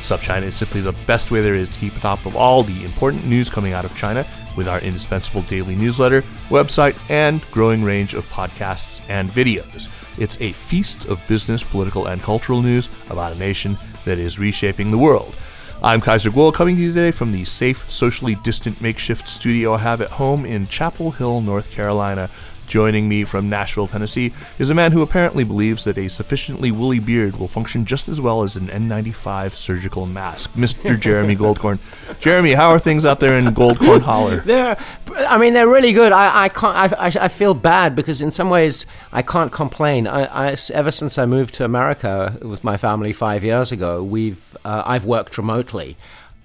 SupChina is simply the best way there is to keep top of all the important news coming out of China with our indispensable daily newsletter, website, and growing range of podcasts and videos. It's a feast of business, political, and cultural news about a nation that is reshaping the world. I'm Kaiser Kuo, coming to you today from the safe, socially distant makeshift studio I have at home in Chapel Hill, North Carolina, Joining me from Nashville, Tennessee, is a man who apparently believes that a sufficiently woolly beard will function just as well as an N95 surgical mask. Mr. Jeremy Goldkorn, Jeremy, how are things out there in Goldkorn Holler? They're, I mean, they're really good. I, I can't. I, I, I feel bad because in some ways I can't complain. I, I, ever since I moved to America with my family five years ago, we've uh, I've worked remotely.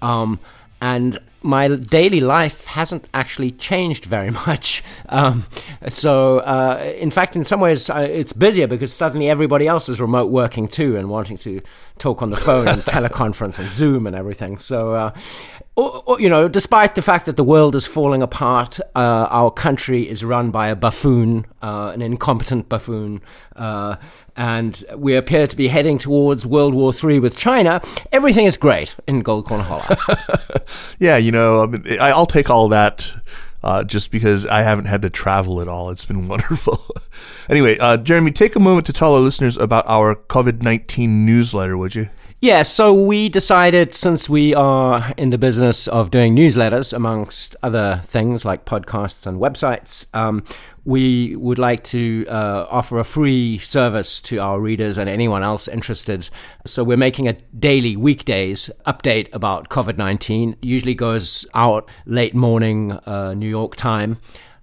Um, and my daily life hasn't actually changed very much. Um, so, uh, in fact, in some ways, uh, it's busier because suddenly everybody else is remote working too and wanting to talk on the phone and teleconference and Zoom and everything. So, uh, or, or, you know, despite the fact that the world is falling apart, uh, our country is run by a buffoon, uh, an incompetent buffoon, uh, and we appear to be heading towards World War III with China. Everything is great in Goldkorn Holler. yeah, you know, I'll take all that. Uh, just because I haven't had to travel at all. It's been wonderful. anyway, uh, Jeremy, take a moment to tell our listeners about our COVID 19 newsletter, would you? Yeah, so we decided since we are in the business of doing newsletters, amongst other things like podcasts and websites, um, we would like to uh, offer a free service to our readers and anyone else interested. So we're making a daily, weekdays update about COVID 19. Usually goes out late morning, uh, New York time.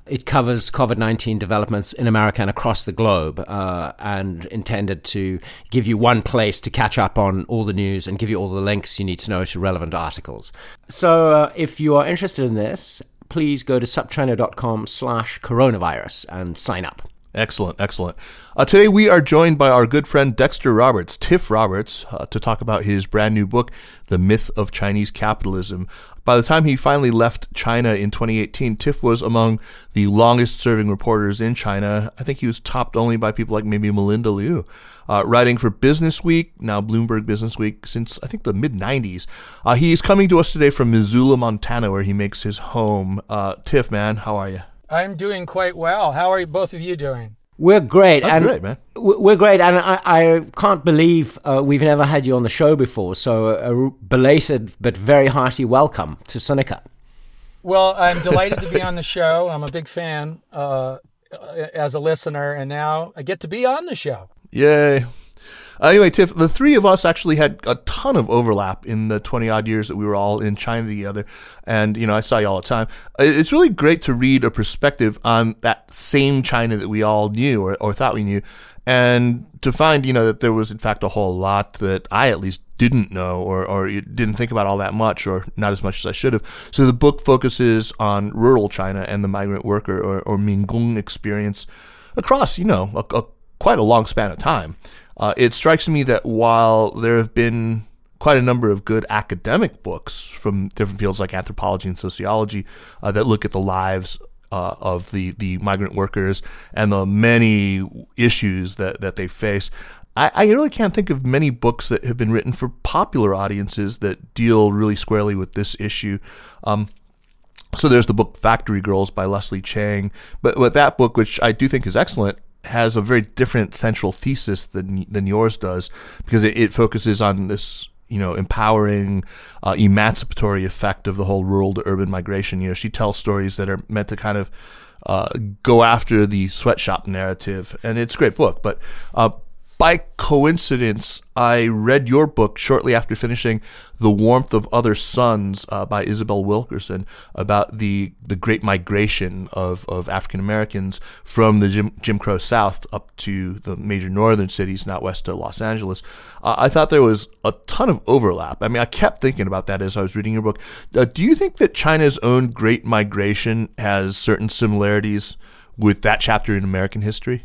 It covers COVID 19 developments in America and across the globe, uh, and intended to give you one place to catch up on all the news and give you all the links you need to know to relevant articles. So, uh, if you are interested in this, please go to supchina.com slash coronavirus and sign up. Excellent, excellent. Uh, today we are joined by our good friend Dexter Roberts, Tiff Roberts, uh, to talk about his brand new book, The Myth of Chinese Capitalism. By the time he finally left China in 2018, Tiff was among the longest serving reporters in China. I think he was topped only by people like maybe Melinda Liu. Uh, writing for Business Week, now Bloomberg Business Week, since I think the mid 90s. Uh, he's coming to us today from Missoula, Montana, where he makes his home. Uh, Tiff, man, how are you? I'm doing quite well. How are both of you doing? We're great, and great, man. We're great, and I, I can't believe uh, we've never had you on the show before. So a belated but very hearty welcome to Sinica. Well, I'm delighted to be on the show. I'm a big fan uh, as a listener, and now I get to be on the show. Yay! Uh, anyway, Tiff, the three of us actually had a ton of overlap in the 20 odd years that we were all in China together. And, you know, I saw you all the time. It's really great to read a perspective on that same China that we all knew or, or thought we knew. And to find, you know, that there was in fact a whole lot that I at least didn't know or, or didn't think about all that much or not as much as I should have. So the book focuses on rural China and the migrant worker or, or Mingong experience across, you know, a, a, quite a long span of time. Uh, it strikes me that while there have been quite a number of good academic books from different fields like anthropology and sociology uh, that look at the lives uh, of the, the migrant workers and the many issues that, that they face. I, I really can't think of many books that have been written for popular audiences that deal really squarely with this issue. Um, so there's the book Factory Girls by Leslie Chang. But, but that book, which I do think is excellent, has a very different central thesis than than yours does because it, it focuses on this you know, empowering, uh, emancipatory effect of the whole rural to urban migration. You know, she tells stories that are meant to kind of uh, go after the sweatshop narrative, and it's a great book. But uh, by coincidence, I read your book shortly after finishing The Warmth of Other Suns uh, by Isabel Wilkerson about the, the great migration of, of African Americans from the Jim, Jim Crow South up to the major northern cities, not west to Los Angeles. Uh, I thought there was a ton of overlap. I mean, I kept thinking about that as I was reading your book. Uh, do you think that China's own great migration has certain similarities with that chapter in American history?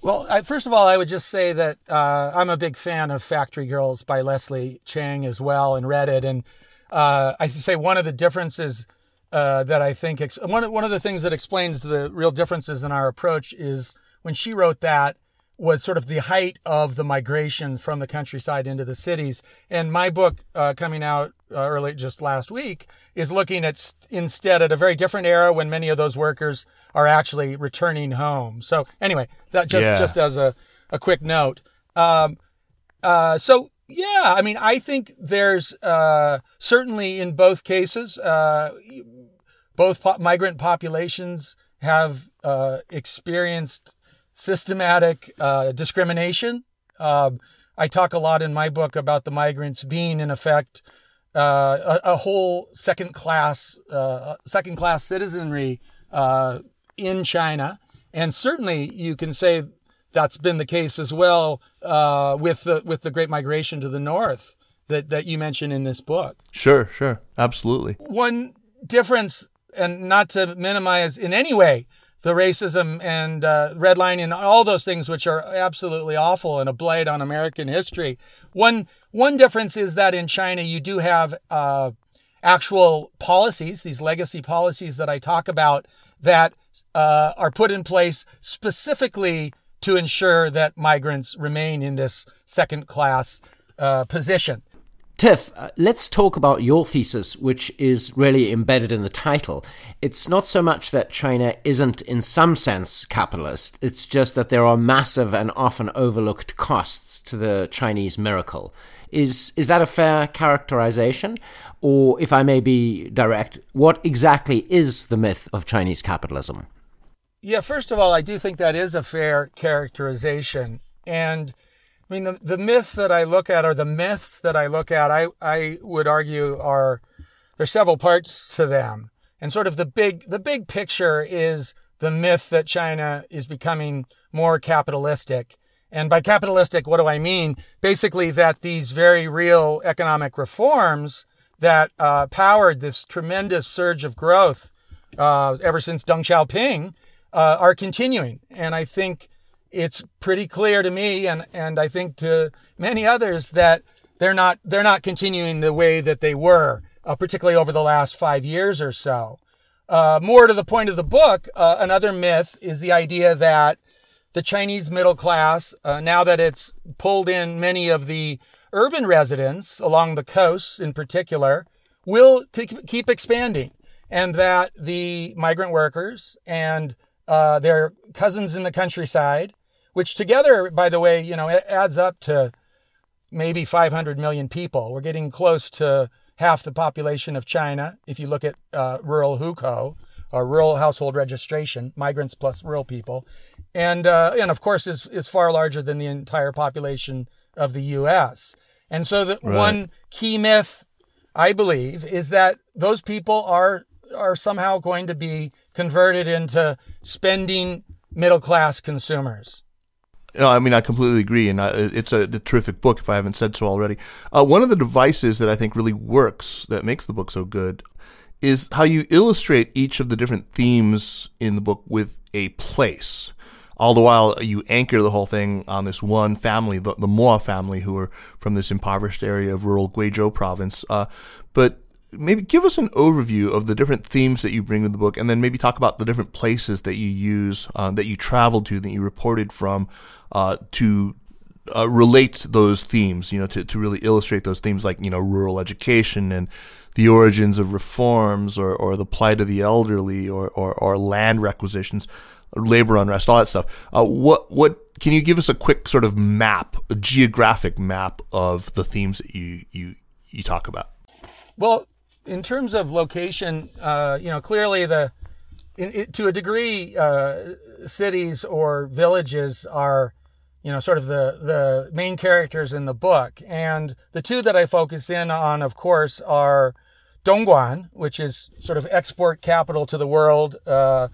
Well, I, first of all, I would just say that uh, I'm a big fan of Factory Girls by Leslie Chang as well, and read it. And uh, I say one of the differences uh, that I think ex- one of, one of the things that explains the real differences in our approach is when she wrote that was sort of the height of the migration from the countryside into the cities. And my book, uh, coming out uh, early just last week, is looking at st- instead at a very different era when many of those workers are actually returning home. So anyway, that just Yeah. just as a, a quick note. Um, uh, so yeah, I mean, I think there's uh, certainly in both cases, uh, both po- migrant populations have uh, experienced systematic uh, discrimination. Um, I talk a lot in my book about the migrants being, in effect, uh, a, a whole second class, uh, second class citizenry uh, in China, and certainly you can say that's been the case as well uh, with the with the Great Migration to the north that that you mention in this book Sure, sure, absolutely. one difference, and not to minimize in any way the racism and uh, redlining and all those things, which are absolutely awful and a blight on American history. One one difference is that in China you do have uh, actual policies, these legacy policies that I talk about, that uh, are put in place specifically to ensure that migrants remain in this second class uh, position. Tiff, uh, let's talk about your thesis, which is really embedded in the title. It's not so much that China isn't, in some sense, capitalist, it's just that there are massive and often overlooked costs to the Chinese miracle. Is, is that a fair characterization? Or, if I may be direct, what exactly is the myth of Chinese capitalism? Yeah, first of all, I do think that is a fair characterization. And I mean, the, the myth that I look at, or the myths that I look at, I, I would argue are there's several parts to them. And sort of the big the big picture is the myth that China is becoming more capitalistic. And by capitalistic, what do I mean? Basically, that these very real economic reforms that uh, powered this tremendous surge of growth uh, ever since Deng Xiaoping uh, are continuing. And I think it's pretty clear to me, and, and I think to many others, that they're not they're not continuing the way that they were, uh, particularly over the last five years or so. Uh, more to the point of the book, uh, another myth is the idea that the Chinese middle class, uh, now that it's pulled in many of the urban residents along the coasts in particular, will keep expanding, and that the migrant workers and uh, their cousins in the countryside, which together, by the way, you know, it adds up to maybe 500 million people. We're getting close to half the population of China if you look at uh, rural hukou or rural household registration, migrants plus rural people, and uh, and of course is is far larger than the entire population of the U.S. And so the Right. one key myth, I believe, is that those people are are somehow going to be converted into spending middle class consumers. No, I mean I completely agree, and I, it's a, a terrific book. If I haven't said so already, uh, one of the devices that I think really works that makes the book so good is how you illustrate each of the different themes in the book with a place. All the while, you anchor the whole thing on this one family, the, the Mo family, who are from this impoverished area of rural Guizhou province. Uh, but maybe give us an overview of the different themes that you bring to the book, and then maybe talk about the different places that you use, uh, that you traveled to, that you reported from, uh, to uh, relate those themes, you know, to, to really illustrate those themes like, you know, rural education and the origins of reforms or, or the plight of the elderly or, or, or land requisitions. Labor unrest, all that stuff. Uh, what what can you give us a quick sort of map, a geographic map of the themes that you you you talk about? Well, in terms of location, uh, you know, clearly the in, it, to a degree, uh, cities or villages are, you know, sort of the the main characters in the book, and the two that I focus in on, of course, are Dongguan, which is sort of export capital to the world uh,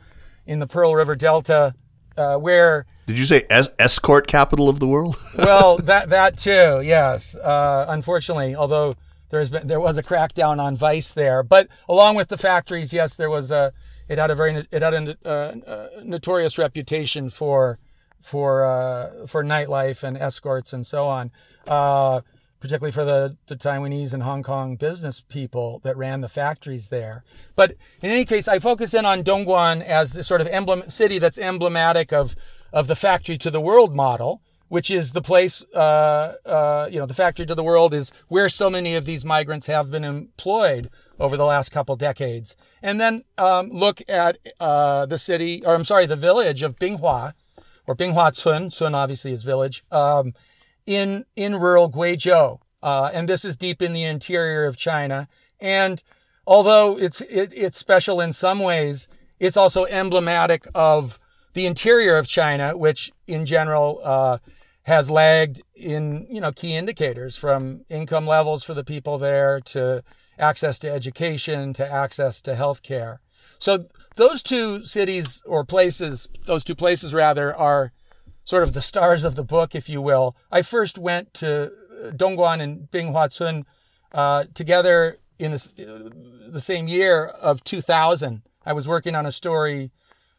in the Pearl River Delta, uh, where did you say es- escort capital of the world? well, that that too, yes. Uh, unfortunately, although there's been there was a crackdown on vice there, but along with the factories, yes, there was a it had a very it had a, uh, notorious reputation for for uh, for nightlife and escorts and so on. Particularly for the, the Taiwanese and Hong Kong business people that ran the factories there. But in any case, I focus in on Dongguan as the sort of emblem city that's emblematic of of the factory to the world model, which is the place, uh, uh, you know, the factory to the world is where so many of these migrants have been employed over the last couple decades. And then um, look at uh, the city, or I'm sorry, the village of Binghua, or Binghua Cun. Cun obviously is village um, in in rural Guizhou, uh, and this is deep in the interior of China. And although it's it, it's special in some ways, it's also emblematic of the interior of China, which in general uh, has lagged in you know key indicators from income levels for the people there to access to education to access to healthcare. So those two cities or places, those two places rather, are sort of the stars of the book, if you will. I first went to Dongguan and Binghua uh, together in this, uh, the same year of 2000. I was working on a story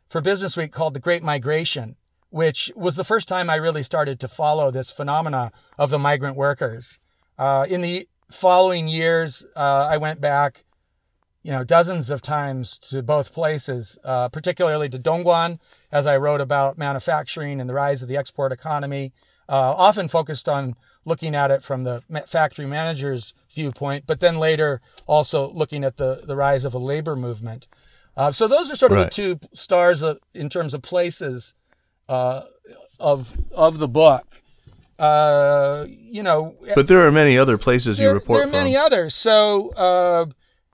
for Business Week called The Great Migration, which was the first time I really started to follow this phenomena of the migrant workers. Uh, in the following years, uh, I went back, you know, dozens of times to both places, uh, particularly to Dongguan, as I wrote about manufacturing and the rise of the export economy, uh, often focused on looking at it from the factory manager's viewpoint, but then later also looking at the, the rise of a labor movement. Uh, so those are sort of right. the two stars of, in terms of places uh, of of the book. Uh, you know, but there are many other places there, you report. There are from. many others. So, uh,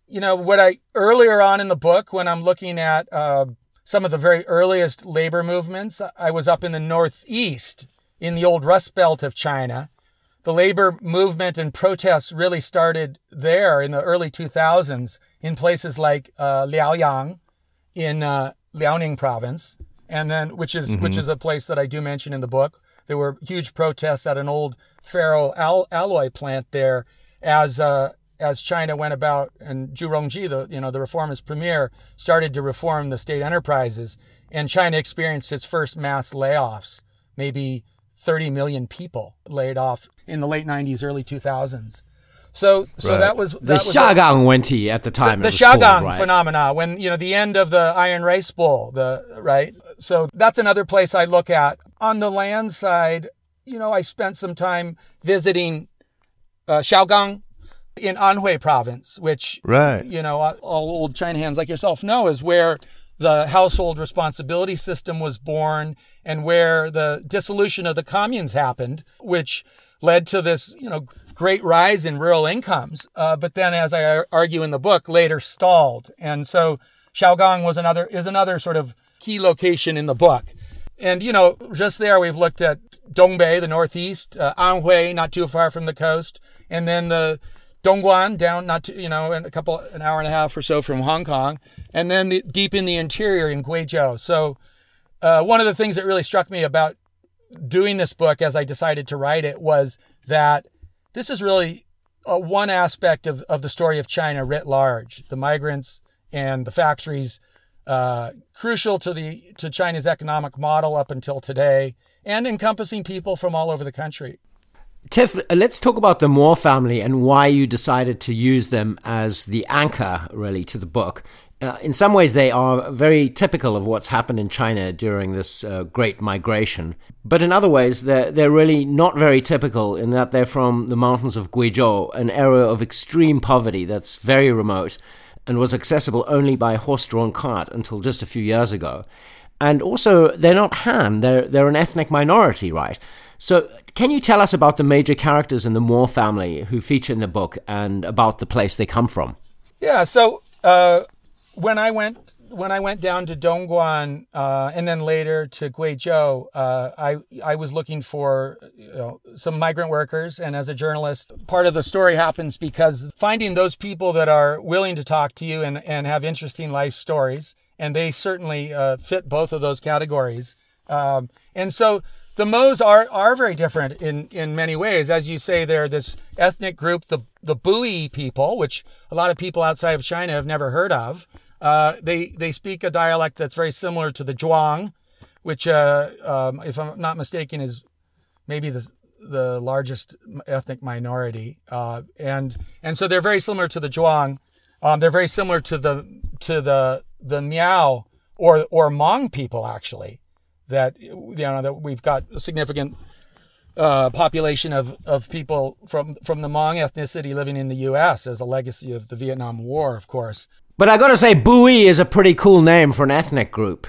you know, what I earlier on in the book when I'm looking at uh, some of the very earliest labor movements, I was up in the northeast in the old Rust Belt of China. The labor movement and protests really started there in the early 2000s in places like uh, Liaoyang in uh, Liaoning province, and then which is mm-hmm. which is a place that I do mention in the book. There were huge protests at an old ferro al- alloy plant there as uh, as China went about and Zhu Rongji, the you know the reformist premier, started to reform the state enterprises, and China experienced its first mass layoffs. Maybe 30 million people laid off in the late 90s, early 2000s. So, so right. that was that the Xiagang Wenti at the time. The, the Xiagang right? phenomena, when you know the end of the Iron Rice Bowl, the right. So that's another place I look at. On the land side, you know, I spent some time visiting uh, Xiaogang in Anhui province, which right. you know all old China hands like yourself know is where the household responsibility system was born and where the dissolution of the communes happened, which led to this, you know, great rise in rural incomes. Uh, but then, as I argue in the book, later stalled. And so Xiaogang was another is another sort of key location in the book. And you know, just there we've looked at Dongbei, the northeast, uh, Anhui, not too far from the coast, and then the Dongguan down not too, you know, in a couple an hour and a half or so from Hong Kong, and then the, deep in the interior in Guizhou. So uh, one of the things that really struck me about doing this book as I decided to write it was that this is really uh, one aspect of, of the story of China writ large the migrants and the factories, uh, crucial to, the, to China's economic model up until today, and encompassing people from all over the country. Tiff, let's talk about the Mo family and why you decided to use them as the anchor, really, to the book. Uh, in some ways, they are very typical of what's happened in China during this uh, great migration. But in other ways, they're, they're really not very typical in that they're from the mountains of Guizhou, an area of extreme poverty that's very remote and was accessible only by horse drawn cart until just a few years ago. and also they're not Han. They're they're an ethnic minority, right? So, can you tell us about the major characters in the Mo family who feature in the book and about the place they come from? Yeah. So uh, when I went when I went down to Dongguan uh, and then later to Guizhou, uh, I I was looking for you know, some migrant workers, and as a journalist, part of the story happens because finding those people that are willing to talk to you and and have interesting life stories, and they certainly uh, fit both of those categories. Um, and so the Mo's are are very different in in many ways. As you say, they're this ethnic group, the the Bui people, which a lot of people outside of China have never heard of. Uh, they they speak a dialect that's very similar to the Zhuang, which, uh, um, if I'm not mistaken, is maybe the the largest ethnic minority, uh, and and so they're very similar to the Zhuang. Um, they're very similar to the to the the Miao or or Hmong people actually that you know that we've got a significant uh, population of, of people from from the Hmong ethnicity living in the U.S. as a legacy of the Vietnam War, of course. But I gotta say, Bui is a pretty cool name for an ethnic group.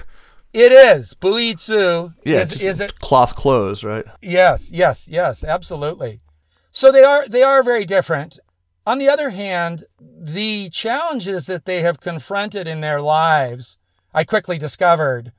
It is Bui Tzu. Yeah, is, is it cloth clothes, right? Yes, yes, yes, absolutely. So they are they are very different. On the other hand, the challenges that they have confronted in their lives, I quickly discovered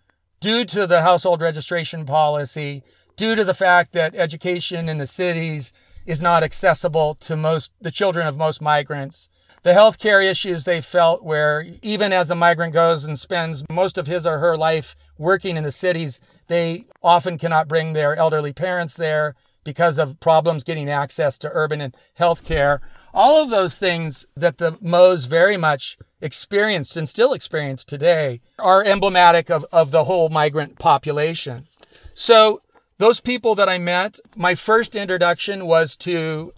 due to the household registration policy, due to the fact that education in the cities is not accessible to most the children of most migrants. The healthcare issues they felt where even as a migrant goes and spends most of his or her life working in the cities, they often cannot bring their elderly parents there because of problems getting access to urban healthcare. All of those things that the Mo's very much experienced and still experience today are emblematic of, of the whole migrant population. So, those people that I met, my first introduction was to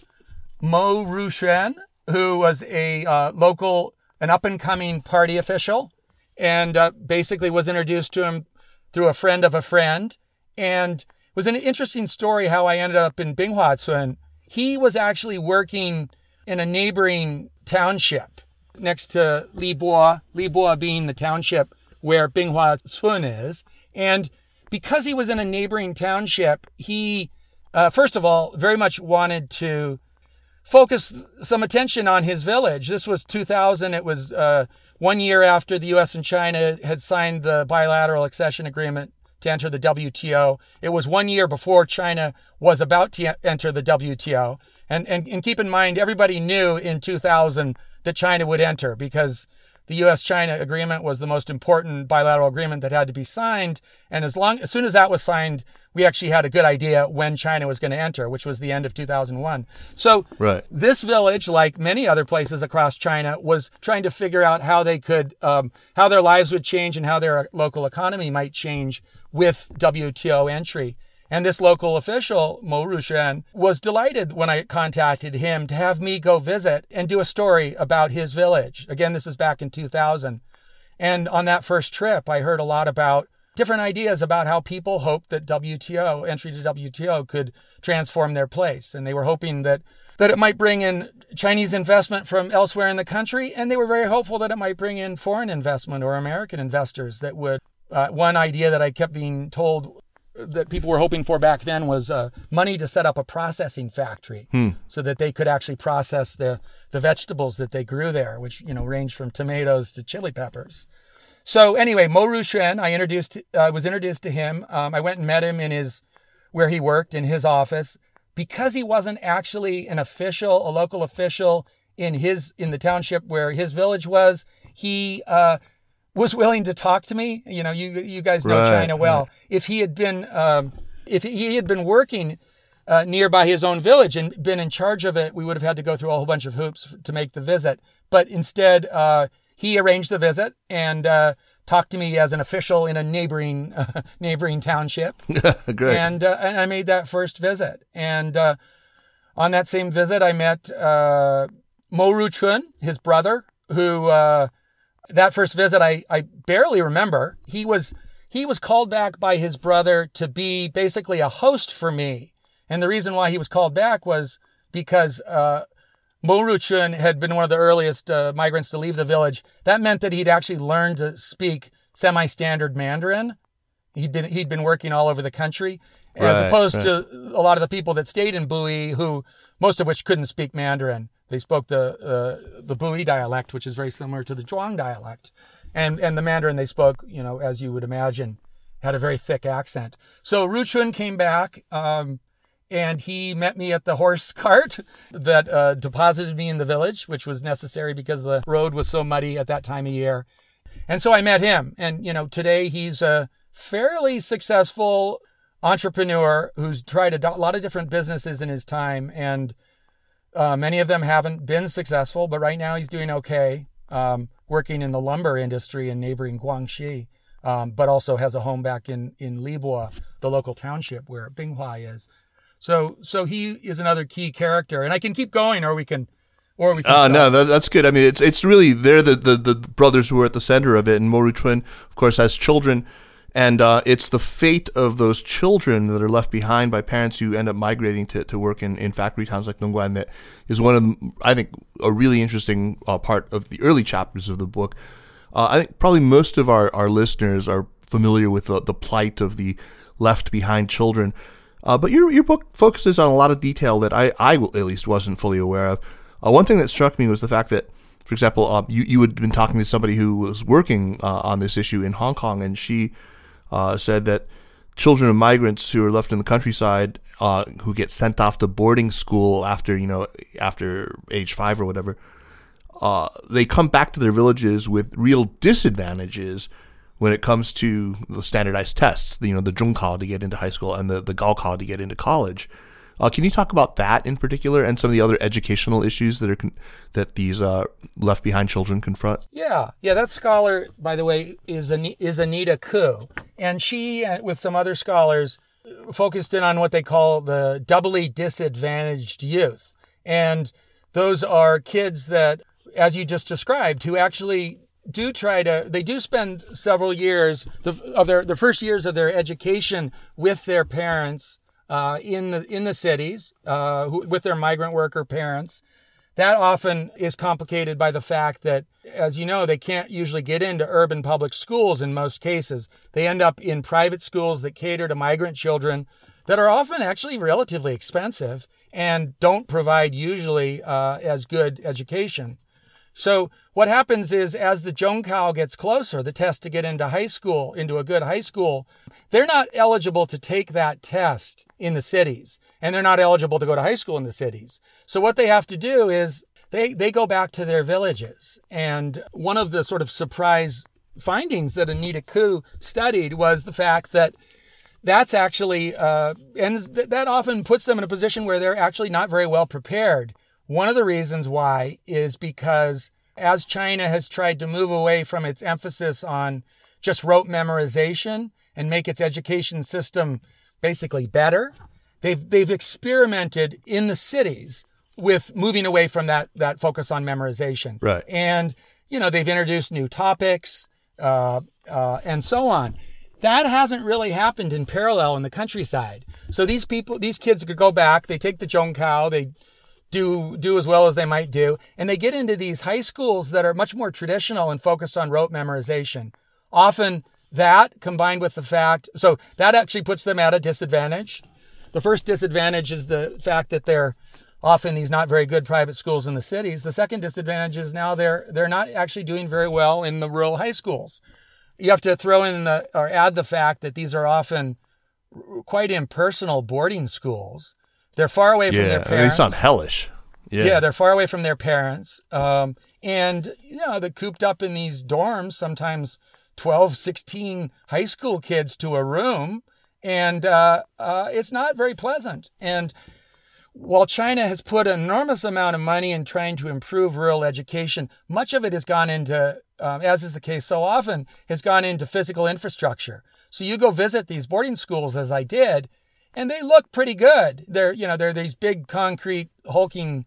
Mo Ruxuan, who was a uh, local, an up and coming party official, and uh, basically was introduced to him through a friend of a friend. And it was an interesting story how I ended up in Binghuacun. He was actually working in a neighboring township next to Libo, Libo being the township where Binghua Cun is. And because he was in a neighboring township, he, uh, first of all, very much wanted to focus some attention on his village. This was 2000. It was uh, one year after the U.S. and China had signed the bilateral accession agreement to enter the WTO. It was one year before China was about to enter the WTO. And, and, and keep in mind, everybody knew in 2000 that China would enter because the U.S. China agreement was the most important bilateral agreement that had to be signed. And as long as soon as that was signed, we actually had a good idea when China was going to enter, which was the end of 2001. So right. this village, like many other places across China, was trying to figure out how they could, um, how their lives would change and how their local economy might change with WTO entry. And this local official, Mo Ruxuan, was delighted when I contacted him to have me go visit and do a story about his village. Again, this is back in 2000. And on that first trip, I heard a lot about different ideas about how people hoped that WTO, entry to WTO, could transform their place. And they were hoping that, that it might bring in Chinese investment from elsewhere in the country. And they were very hopeful that it might bring in foreign investment or American investors that would. Uh, one idea that I kept being told that people were hoping for back then was uh, money to set up a processing factory hmm. so that they could actually process the, the vegetables that they grew there, which, you know, range from tomatoes to chili peppers. So anyway, Mo Ruxuan, I introduced, I uh, was introduced to him. Um, I went and met him in his, where he worked in his office because he wasn't actually an official, a local official in his, in the township where his village was. He, uh, was willing to talk to me. You know, you you guys know right, China well. Right. If he had been um, if he had been working uh, nearby his own village and been in charge of it, we would have had to go through a whole bunch of hoops to make the visit. But instead, uh, he arranged the visit and uh, talked to me as an official in a neighboring neighboring township. Great. And uh, and I made that first visit. And uh, on that same visit, I met uh, Mo Ruchun, his brother, who that first visit I, I barely remember. He was he was called back by his brother to be basically a host for me. And the reason why he was called back was because uh, Mo Ruchun had been one of the earliest uh, migrants to leave the village. That meant that he'd actually learned to speak semi-standard Mandarin. He'd been he'd been working all over the country, as Right, opposed right. to a lot of the people that stayed in Bui, who most of which couldn't speak Mandarin. They spoke the uh, the Bui dialect, which is very similar to the Zhuang dialect, and and the Mandarin they spoke, you know, as you would imagine, had a very thick accent. So Ru Chun came back. Um, and he met me at the horse cart that uh, deposited me in the village, which was necessary because the road was so muddy at that time of year. And so I met him. And, you know, today he's a fairly successful entrepreneur who's tried a lot of different businesses in his time. And uh, many of them haven't been successful, but right now he's doing okay, um, working in the lumber industry in neighboring Guangxi, um, but also has a home back in, in Libo, the local township where Binghua is. So, so he is another key character. And I can keep going, or we can, or we can. Oh stop. no, that, that's good. I mean, it's it's really they're the, the, the brothers who are at the center of it, and Mo Ruchun, of course, has children, and uh, it's the fate of those children that are left behind by parents who end up migrating to, to work in, in factory towns like Dongguan that is one of I think a really interesting uh, part of the early chapters of the book. Uh, I think probably most of our, our listeners are familiar with the, the plight of the left behind children. Uh, but your your book focuses on a lot of detail that I, I at least wasn't fully aware of. Uh, one thing that struck me was the fact that, for example, um, you you had been talking to somebody who was working uh, on this issue in Hong Kong, and she uh, said that children of migrants who are left in the countryside uh, who get sent off to boarding school after you know after age five or whatever, uh, they come back to their villages with real disadvantages when it comes to the standardized tests, you know, the Zhongkao to get into high school and the, the Gaokao to get into college. Uh, can you talk about that in particular and some of the other educational issues that are con- that these uh, left behind children confront? Yeah, yeah. That scholar, by the way, is Ani- is Anita Koo, and she, uh, with some other scholars, focused in on what they call the doubly disadvantaged youth, and those are kids that, as you just described, who actually do try to they do spend several years of their the first years of their education with their parents uh, in the in the cities uh, who, with their migrant worker parents that often is complicated by the fact that, as you know, they can't usually get into urban public schools in most cases. They end up in private schools that cater to migrant children that are often actually relatively expensive and don't provide usually uh, as good education. So what happens is as the Zhongkao gets closer, the test to get into high school, into a good high school, they're not eligible to take that test in the cities and they're not eligible to go to high school in the cities. So what they have to do is they, they go back to their villages. And one of the sort of surprise findings that Anita Koo studied was the fact that that's actually, uh, and th- that often puts them in a position where they're actually not very well prepared. One of the reasons why is because as China has tried to move away from its emphasis on just rote memorization and make its education system basically better, they've they've experimented in the cities with moving away from that that focus on memorization. Right. And you know they've introduced new topics uh, uh, and so on. That hasn't really happened in parallel in the countryside. So these people, these kids could go back. They take the Zhongkao. They do do as well as they might do, and they get into these high schools that are much more traditional and focused on rote memorization. Often that combined with the fact, so that actually puts them at a disadvantage. The first disadvantage is the fact that they're often these not very good private schools in the cities. The second disadvantage is now they're they're not actually doing very well in the rural high schools. You have to throw in the or add the fact that these are often quite impersonal boarding schools. They're far away from Yeah, their mean, they sound hellish. Yeah. Yeah, they're far away from their parents. Um, and, you know, they're cooped up in these dorms, sometimes 12, 16 high school kids to a room. And uh, uh, it's not very pleasant. And while China has put an enormous amount of money in trying to improve rural education, much of it has gone into, um, as is the case so often, has gone into physical infrastructure. So you go visit these boarding schools, as I did, and they look pretty good. They're, you know, they're these big concrete hulking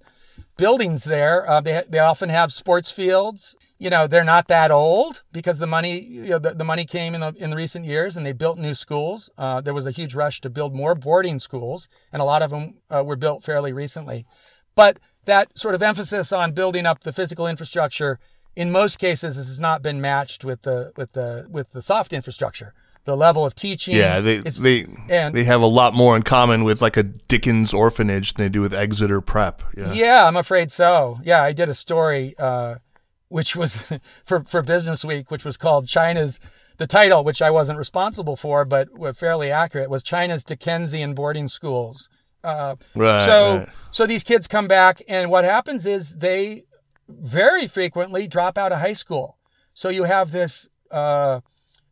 buildings there. Uh, they, they often have sports fields. You know, they're not that old because the money, you know, the, the money came in the, in the recent years and they built new schools. Uh, there was a huge rush to build more boarding schools, and a lot of them uh, were built fairly recently. But that sort of emphasis on building up the physical infrastructure, in most cases, has not been matched with the with the with the soft infrastructure. The level of teaching. Yeah, they is- they and- they have a lot more in common with like a Dickens orphanage than they do with Exeter Prep. Yeah. Yeah, I'm afraid so. Yeah, I did a story, uh, which was for for Business Week, which was called China's. The title, which I wasn't responsible for, but was fairly accurate, was China's Dickensian boarding schools. Uh, Right, So, right. so these kids come back, and what happens is they very frequently drop out of high school. So you have this uh,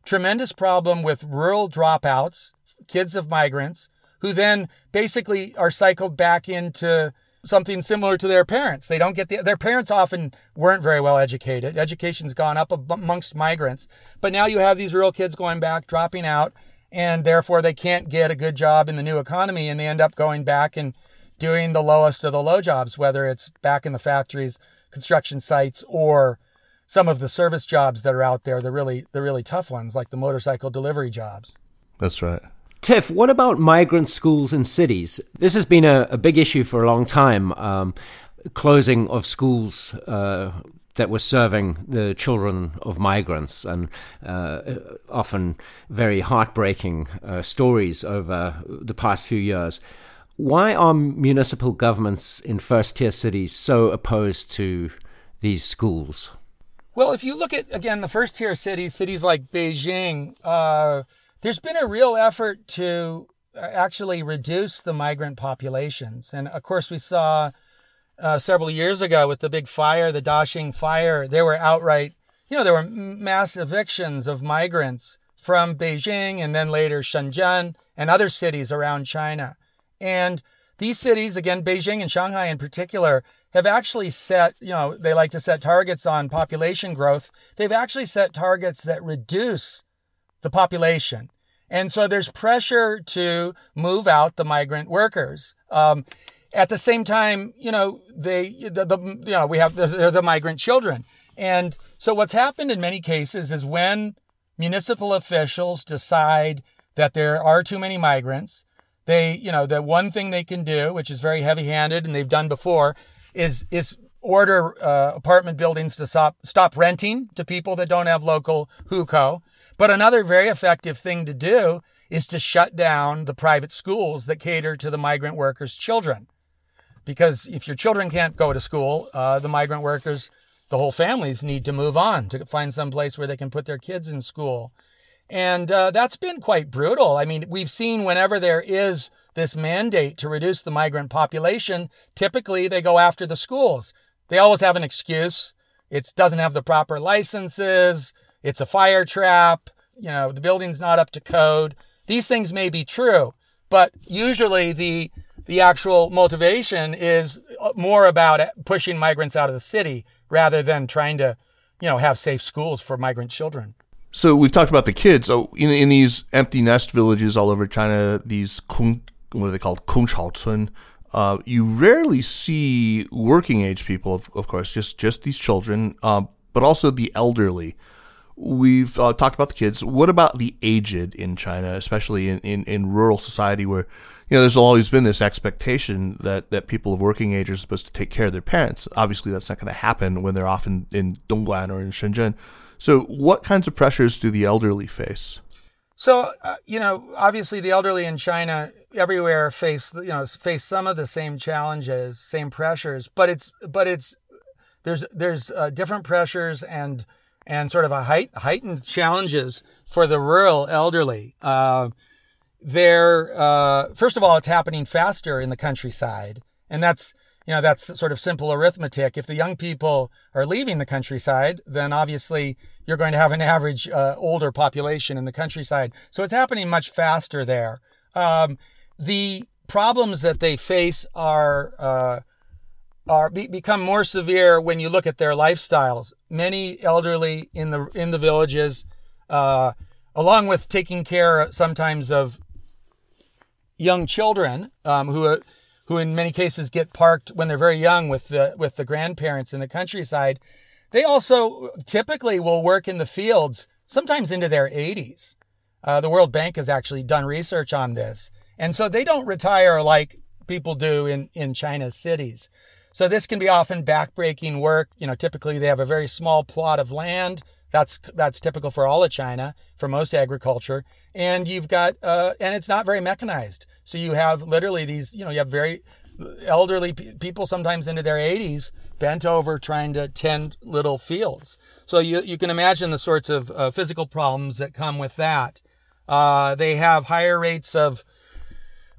tremendous problem with rural dropouts, kids of migrants, who then basically are cycled back into something similar to their parents. They don't get the, their parents often weren't very well educated. Education's gone up amongst migrants, but now you have these rural kids going back, dropping out, and therefore they can't get a good job in the new economy, and they end up going back and doing the lowest of the low jobs, whether it's back in the factories, construction sites, or some of the service jobs that are out there, the really the really tough ones, like the motorcycle delivery jobs. That's right. Tiff, what about migrant schools in cities? This has been a, a big issue for a long time. Um, closing of schools uh, that were serving the children of migrants, and uh, often very heartbreaking uh, stories over the past few years. Why are municipal governments in first tier cities so opposed to these schools? Well, if you look at again the first tier cities, cities like Beijing, uh, there's been a real effort to uh, actually reduce the migrant populations, and of course we saw uh, several years ago with the big fire, the Daxing fire. There were outright, you know, there were mass evictions of migrants from Beijing and then later Shenzhen and other cities around China, and these cities, again, Beijing and Shanghai in particular, have actually set, you know, they like to set targets on population growth. They've actually set targets that reduce the population. And so there's pressure to move out the migrant workers. Um, at the same time, you know, they, the, the you know, we have the, the migrant children. And so what's happened in many cases is when municipal officials decide that there are too many migrants, they, you know, the one thing they can do, which is very heavy-handed and they've done before, is is order uh, apartment buildings to stop stop renting to people that don't have local hukou. But another very effective thing to do is to shut down the private schools that cater to the migrant workers' children. Because if your children can't go to school, uh, the migrant workers, the whole families need to move on to find some place where they can put their kids in school. And uh, that's been quite brutal. I mean, we've seen whenever there is this mandate to reduce the migrant population, typically they go after the schools. They always have an excuse. It doesn't have the proper licenses. It's a fire trap. You know, the building's not up to code. These things may be true, but usually the the actual motivation is more about pushing migrants out of the city rather than trying to, you know, have safe schools for migrant children. So we've talked about the kids. So in, in these empty nest villages all over China, these kung, what are they called, Kongchaocun, uh, you rarely see working age people, of, of course, just just these children, uh, but also the elderly. We've uh, talked about the kids. What about the aged in China, especially in, in, in rural society where, you know, there's always been this expectation that, that people of working age are supposed to take care of their parents. Obviously, that's not going to happen when they're off in, in Dongguan or in Shenzhen. So, what kinds of pressures do the elderly face? So, uh, you know, obviously the elderly in China everywhere face, you know, face some of the same challenges, same pressures, but it's, but it's, there's, there's uh, different pressures and, and sort of a height, heightened challenges for the rural elderly. Uh, they're, uh, first of all, it's happening faster in the countryside. And that's, you know, that's sort of simple arithmetic. If the young people are leaving the countryside, then obviously you're going to have an average uh, older population in the countryside. So it's happening much faster there. Um, the problems that they face are uh, are be, become more severe when you look at their lifestyles. Many elderly in the in the villages, uh, along with taking care sometimes of young children um, who who in many cases get parked when they're very young with the with the grandparents in the countryside. They also typically will work in the fields, sometimes into their 80s. Uh, the World Bank has actually done research on this, and so they don't retire like people do in in China's cities. So this can be often backbreaking work. You know, typically they have a very small plot of land That's that's typical for all of China, for most agriculture. And you've got uh, and it's not very mechanized. So you have literally these, you know, you have very elderly people sometimes into their 80s bent over trying to tend little fields. So you you can imagine the sorts of uh, physical problems that come with that. Uh, they have higher rates of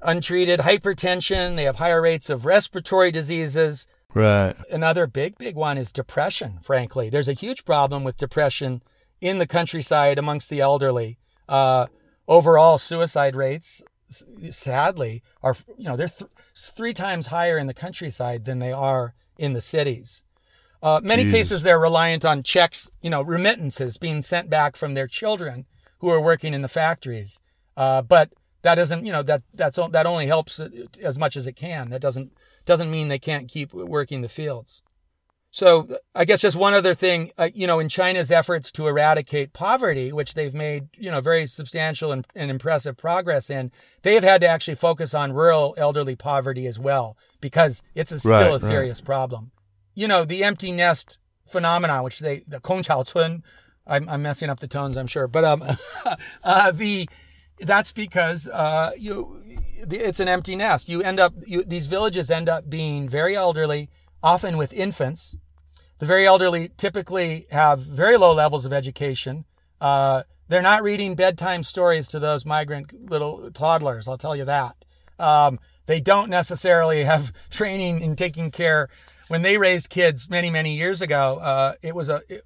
untreated hypertension. They have higher rates of respiratory diseases. Right. Another big, big one is depression, frankly. There's a huge problem with depression in the countryside amongst the elderly. Uh, overall suicide rates, sadly, are, you know, they're th- three times higher in the countryside than they are in the cities. Uh, many Jeez. cases, they're reliant on checks, you know, remittances being sent back from their children who are working in the factories. Uh, but that doesn't, you know, that that's that only helps as much as it can. That doesn't doesn't mean they can't keep working the fields. So I guess just one other thing, uh, you know, in China's efforts to eradicate poverty, which they've made, you know, very substantial and, and impressive progress in, they have had to actually focus on rural elderly poverty as well because it's a, still right, a serious right. problem. You know, the empty nest phenomenon, which they the Kongchao I'm, I'm messing up the tones, I'm sure, but um, uh, the that's because uh, you it's an empty nest. You end up you, these villages end up being very elderly, often with infants. The very elderly typically have very low levels of education. Uh, they're not reading bedtime stories to those migrant little toddlers. I'll tell you that. Um, they don't necessarily have training in taking care. When they raised kids many many years ago, uh, it was a it,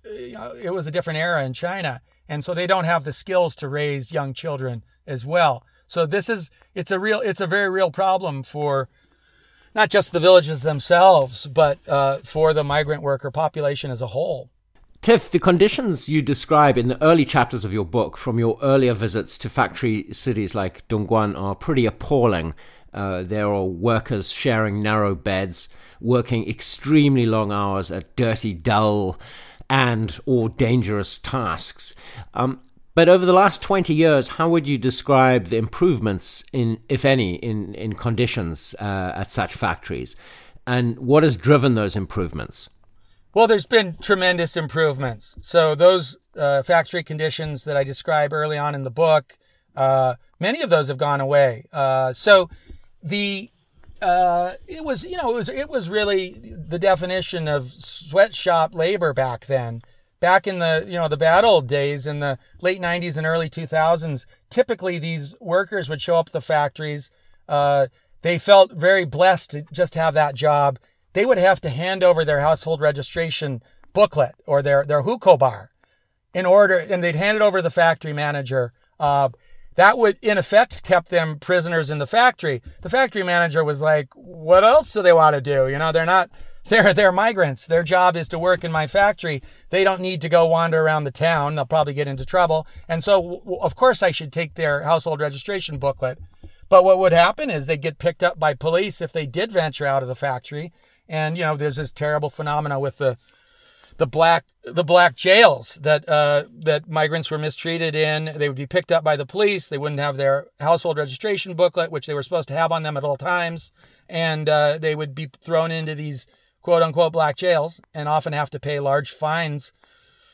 it was a different era in China, and so they don't have the skills to raise young children as well. So this is it's a real it's a very real problem for not just the villages themselves, but uh, for the migrant worker population as a whole. Tiff, the conditions you describe in the early chapters of your book from your earlier visits to factory cities like Dongguan are pretty appalling. Uh, there are workers sharing narrow beds, working extremely long hours at dirty, dull, and or dangerous tasks. Um, but over the last 20 years, how would you describe the improvements, in, if any, in, in conditions uh, at such factories? And what has driven those improvements? Well, there's been tremendous improvements. So, those uh, factory conditions that I describe early on in the book, uh, many of those have gone away. Uh, so, the uh, it was you know it was it was really the definition of sweatshop labor back then back in the you know the bad old days in the late 90s and early 2000s typically these workers would show up at the factories. Uh, they felt very blessed to just have that job. They would have to hand over their household registration booklet or their their hukou in order and they'd hand it over to the factory manager. Uh, that would in effect kept them prisoners in the factory. The factory manager was like what else do they want to do? You know they're not they're they're migrants. Their job is to work in my factory. They don't need to go wander around the town. They'll probably get into trouble. And so, of course, I should take their household registration booklet. But what would happen is they'd get picked up by police if they did venture out of the factory. And you know, there's this terrible phenomena with the the black the black jails that uh, that migrants were mistreated in. They would be picked up by the police. They wouldn't have their household registration booklet, which they were supposed to have on them at all times, and uh, they would be thrown into these quote unquote black jails and often have to pay large fines.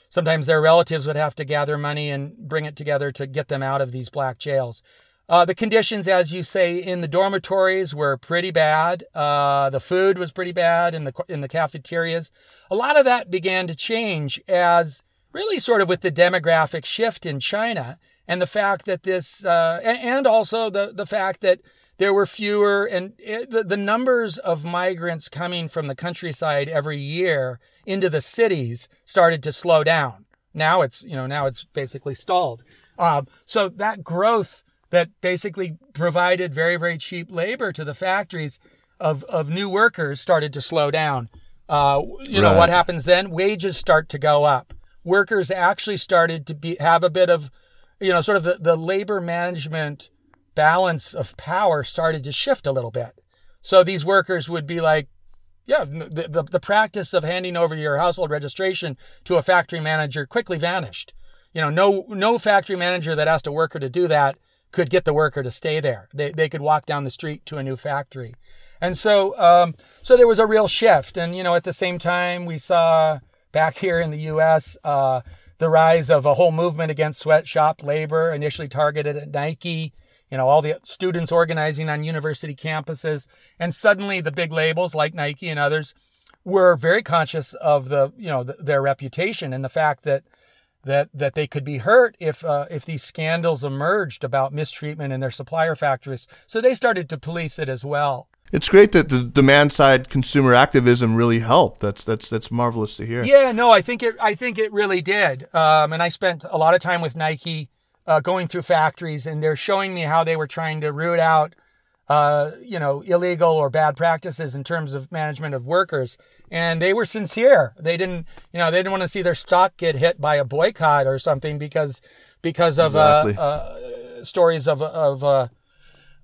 Sometimes their relatives would have to gather money and bring it together to get them out of these black jails. Uh, the conditions, as you say, in the dormitories were pretty bad. Uh, the food was pretty bad in the in the cafeterias. A lot of that began to change as really sort of with the demographic shift in China and the fact that this, uh, and also the the fact that there were fewer, and it, the, the numbers of migrants coming from the countryside every year into the cities started to slow down. Now it's, you know, now it's basically stalled. Uh, so that growth that basically provided very, very cheap labor to the factories of, of new workers started to slow down. Uh, you know, what happens then? Wages start to go up. Workers actually started to be have a bit of, you know, sort of the, the labor management balance of power started to shift a little bit. So these workers would be like, yeah, the, the, the, practice of handing over your household registration to a factory manager quickly vanished. You know, no no factory manager that asked a worker to do that could get the worker to stay there. They, they could walk down the street to a new factory. And so um, so there was a real shift. And, you know, at the same time, we saw back here in the U.S., uh, the rise of a whole movement against sweatshop labor, initially targeted at Nike, you know, all the students organizing on university campuses. And suddenly the big labels like Nike and others were very conscious of the, you know, the, their reputation and the fact that that that they could be hurt if uh, if these scandals emerged about mistreatment in their supplier factories. So they started to police it as well. It's great that the demand side consumer activism really helped. That's that's that's marvelous to hear. Yeah, no, I think it I think it really did. Um, and I spent a lot of time with Nike uh, going through factories, and they're showing me how they were trying to root out, uh, you know, illegal or bad practices in terms of management of workers. And they were sincere. They didn't, you know, they didn't want to see their stock get hit by a boycott or something because because of uh, exactly. uh, stories of of uh,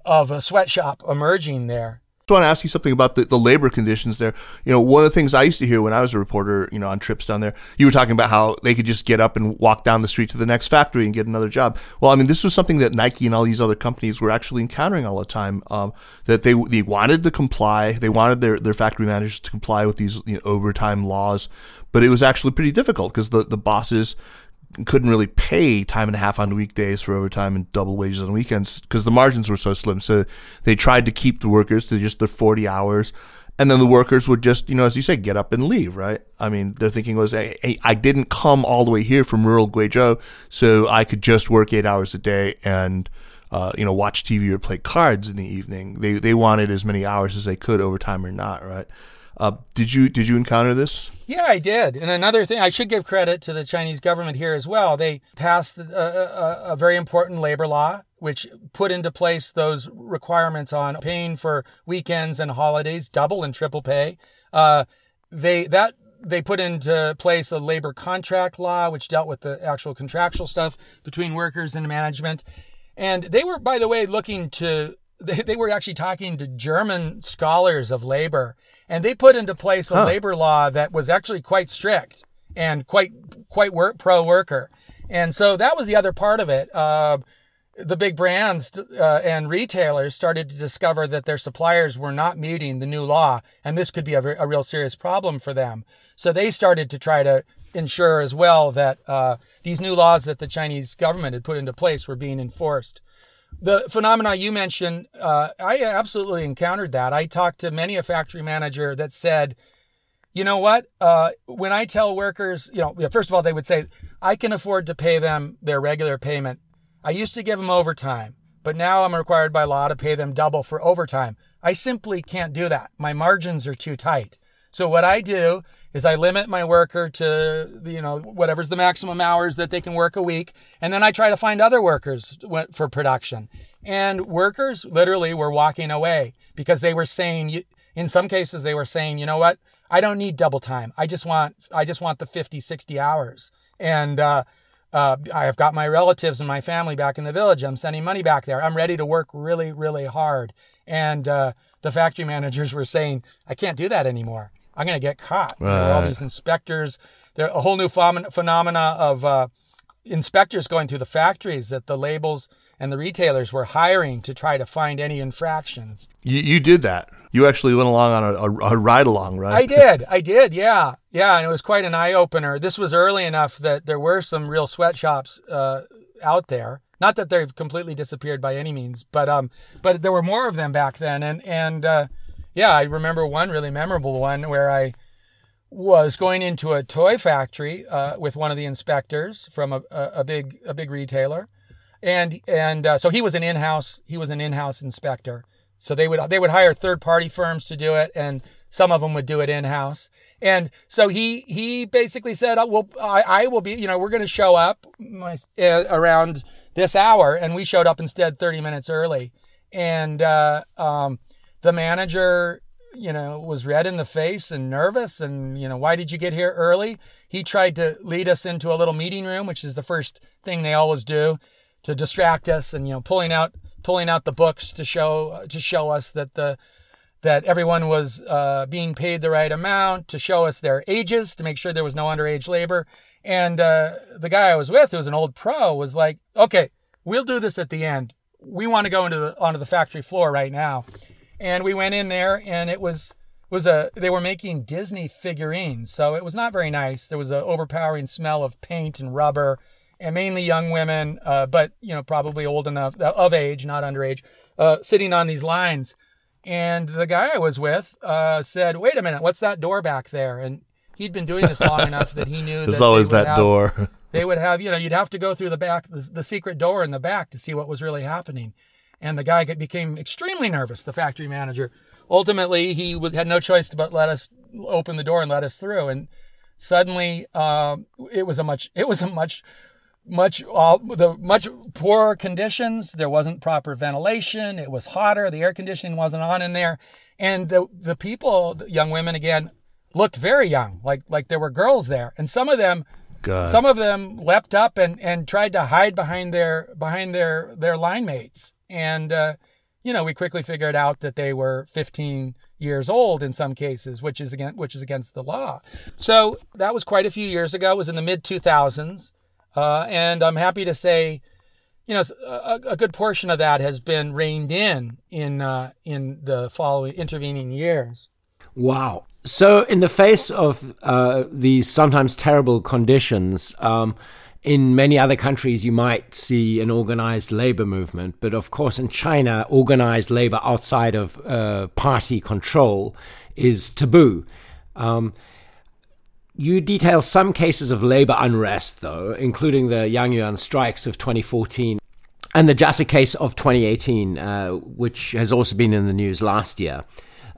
of a sweatshop emerging there. I want to ask you something about the, the labor conditions there. You know, one of the things I used to hear when I was a reporter, you know, on trips down there, you were talking about how they could just get up and walk down the street to the next factory and get another job. Well, I mean, this was something that Nike and all these other companies were actually encountering all the time. Um, that they they wanted to comply, they wanted their their factory managers to comply with these you know, overtime laws, but it was actually pretty difficult because the the bosses couldn't really pay time and a half on weekdays for overtime and double wages on weekends because the margins were so slim. So they tried to keep the workers to just their 40 hours. And then the workers would just, you know, as you say, get up and leave, right? I mean, their thinking was, hey, hey, I didn't come all the way here from rural Guizhou, so I could just work eight hours a day and, uh, you know, watch TV or play cards in the evening. They, they wanted as many hours as they could, overtime or not, right? Uh, did you did you encounter this? Yeah, I did. And another thing, I should give credit to the Chinese government here as well. They passed a, a, a very important labor law, which put into place those requirements on paying for weekends and holidays, double and triple pay. Uh, they that they put into place a labor contract law, which dealt with the actual contractual stuff between workers and management. And they were, by the way, looking to they, they were actually talking to German scholars of labor, and they put into place a huh. labor law that was actually quite strict and quite quite work, pro worker. And so that was the other part of it. Uh, the big brands uh, and retailers started to discover that their suppliers were not meeting the new law, and this could be a, a real serious problem for them. So they started to try to ensure as well that uh, these new laws that the Chinese government had put into place were being enforced the phenomena you mentioned, uh, I absolutely encountered that. I talked to many a factory manager that said, you know what? Uh, when I tell workers, you know, first of all, they would say, I can afford to pay them their regular payment. I used to give them overtime, but now I'm required by law to pay them double for overtime. I simply can't do that. My margins are too tight. So what I do is I limit my worker to you know whatever's the maximum hours that they can work a week, and then I try to find other workers for production. And workers literally were walking away because they were saying, in some cases, they were saying, you know what, I don't need double time. I just want I just want the 50, 60 hours, and uh, uh, I've got my relatives and my family back in the village. I'm sending money back there. I'm ready to work really, really hard. And uh, the factory managers were saying, I can't do that anymore. I'm going to get caught. Right. There all these inspectors. There a whole new phenomena of uh, inspectors going through the factories that the labels and the retailers were hiring to try to find any infractions. You, you did that. You actually went along on a, a, a ride along, right? I did. I did. Yeah. Yeah. And it was quite an eye opener. This was early enough that there were some real sweatshops uh, out there. Not that they've completely disappeared by any means, but um, but there were more of them back then, and and uh, yeah, I remember one really memorable one where I was going into a toy factory uh, with one of the inspectors from a, a, a big a big retailer, and and uh, so he was an in house he was an in house inspector. So they would they would hire third party firms to do it, and some of them would do it in house. And so he he basically said, oh, "Well, I, I will be. You know, we're going to show up my, uh, around this hour," and we showed up instead thirty minutes early. And uh, um, the manager, you know, was red in the face and nervous and, you know, why did you get here early? He tried to lead us into a little meeting room, which is the first thing they always do to distract us and, you know, pulling out pulling out the books to show to show us that the that everyone was uh, being paid the right amount, to show us their ages, to make sure there was no underage labor. And uh, the guy I was with, who was an old pro, was like, "Okay, we'll do this at the end. We want to go into the onto the factory floor right now." And we went in there, and it was was a they were making Disney figurines, so it was not very nice. There was an overpowering smell of paint and rubber, and mainly young women, uh, but you know probably old enough of age, not underage, uh, sitting on these lines. And the guy I was with uh, said, "Wait a minute, what's that door back there?" And he'd been doing this long enough that he knew there's that always that have- door. they would have, you know, you'd have to go through the back, the, the secret door in the back to see what was really happening. And the guy became extremely nervous, the factory manager. Ultimately, he had no choice but let us open the door and let us through. And suddenly, um, it was a much, it was a much, much, uh, the much poorer conditions. There wasn't proper ventilation. It was hotter. The air conditioning wasn't on in there. And the, the people, the young women again, looked very young, like, like there were girls there. And some of them, God. some of them leapt up and, and tried to hide behind their behind their their line mates. And uh, you know, we quickly figured out that they were 15 years old in some cases, which is against which is against the law. So that was quite a few years ago. It was in the mid 2000s, uh, and I'm happy to say, you know, a, a good portion of that has been reined in in uh, in the following intervening years. Wow. So, in the face of uh, these sometimes terrible conditions, um, in many other countries, you might see an organized labor movement. But of course, in China, organized labor outside of uh, party control is taboo. Um, you detail some cases of labor unrest, though, including the Yue Yuen strikes of 2014 and the Jasic case of 2018, uh, which has also been in the news last year.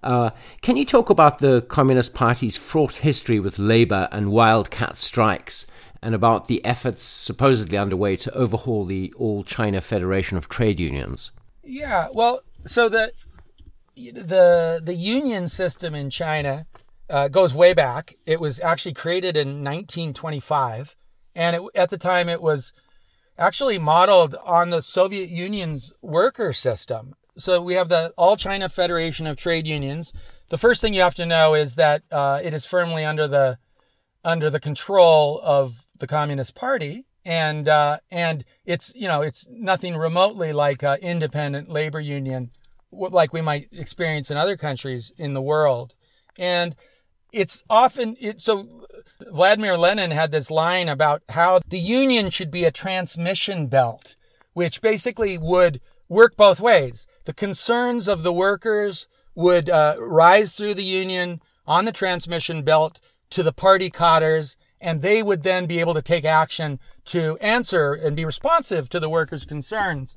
Uh, can you talk about the Communist Party's fraught history with labor and wildcat strikes, and about the efforts supposedly underway to overhaul the All China Federation of Trade Unions? Yeah, well, so the the the union system in China uh, goes way back. It was actually created in 1925, and it, at the time it was actually modeled on the Soviet Union's worker system. So we have the All China Federation of Trade Unions. The first thing you have to know is that uh, it is firmly under the under the control of the Communist Party, and uh, and it's you know it's nothing remotely like an independent labor union, like we might experience in other countries in the world, and it's often it so Vladimir Lenin had this line about how the union should be a transmission belt, which basically would work both ways. The concerns of the workers would uh, rise through the union on the transmission belt to the party cadres, and they would then be able to take action to answer and be responsive to the workers' concerns.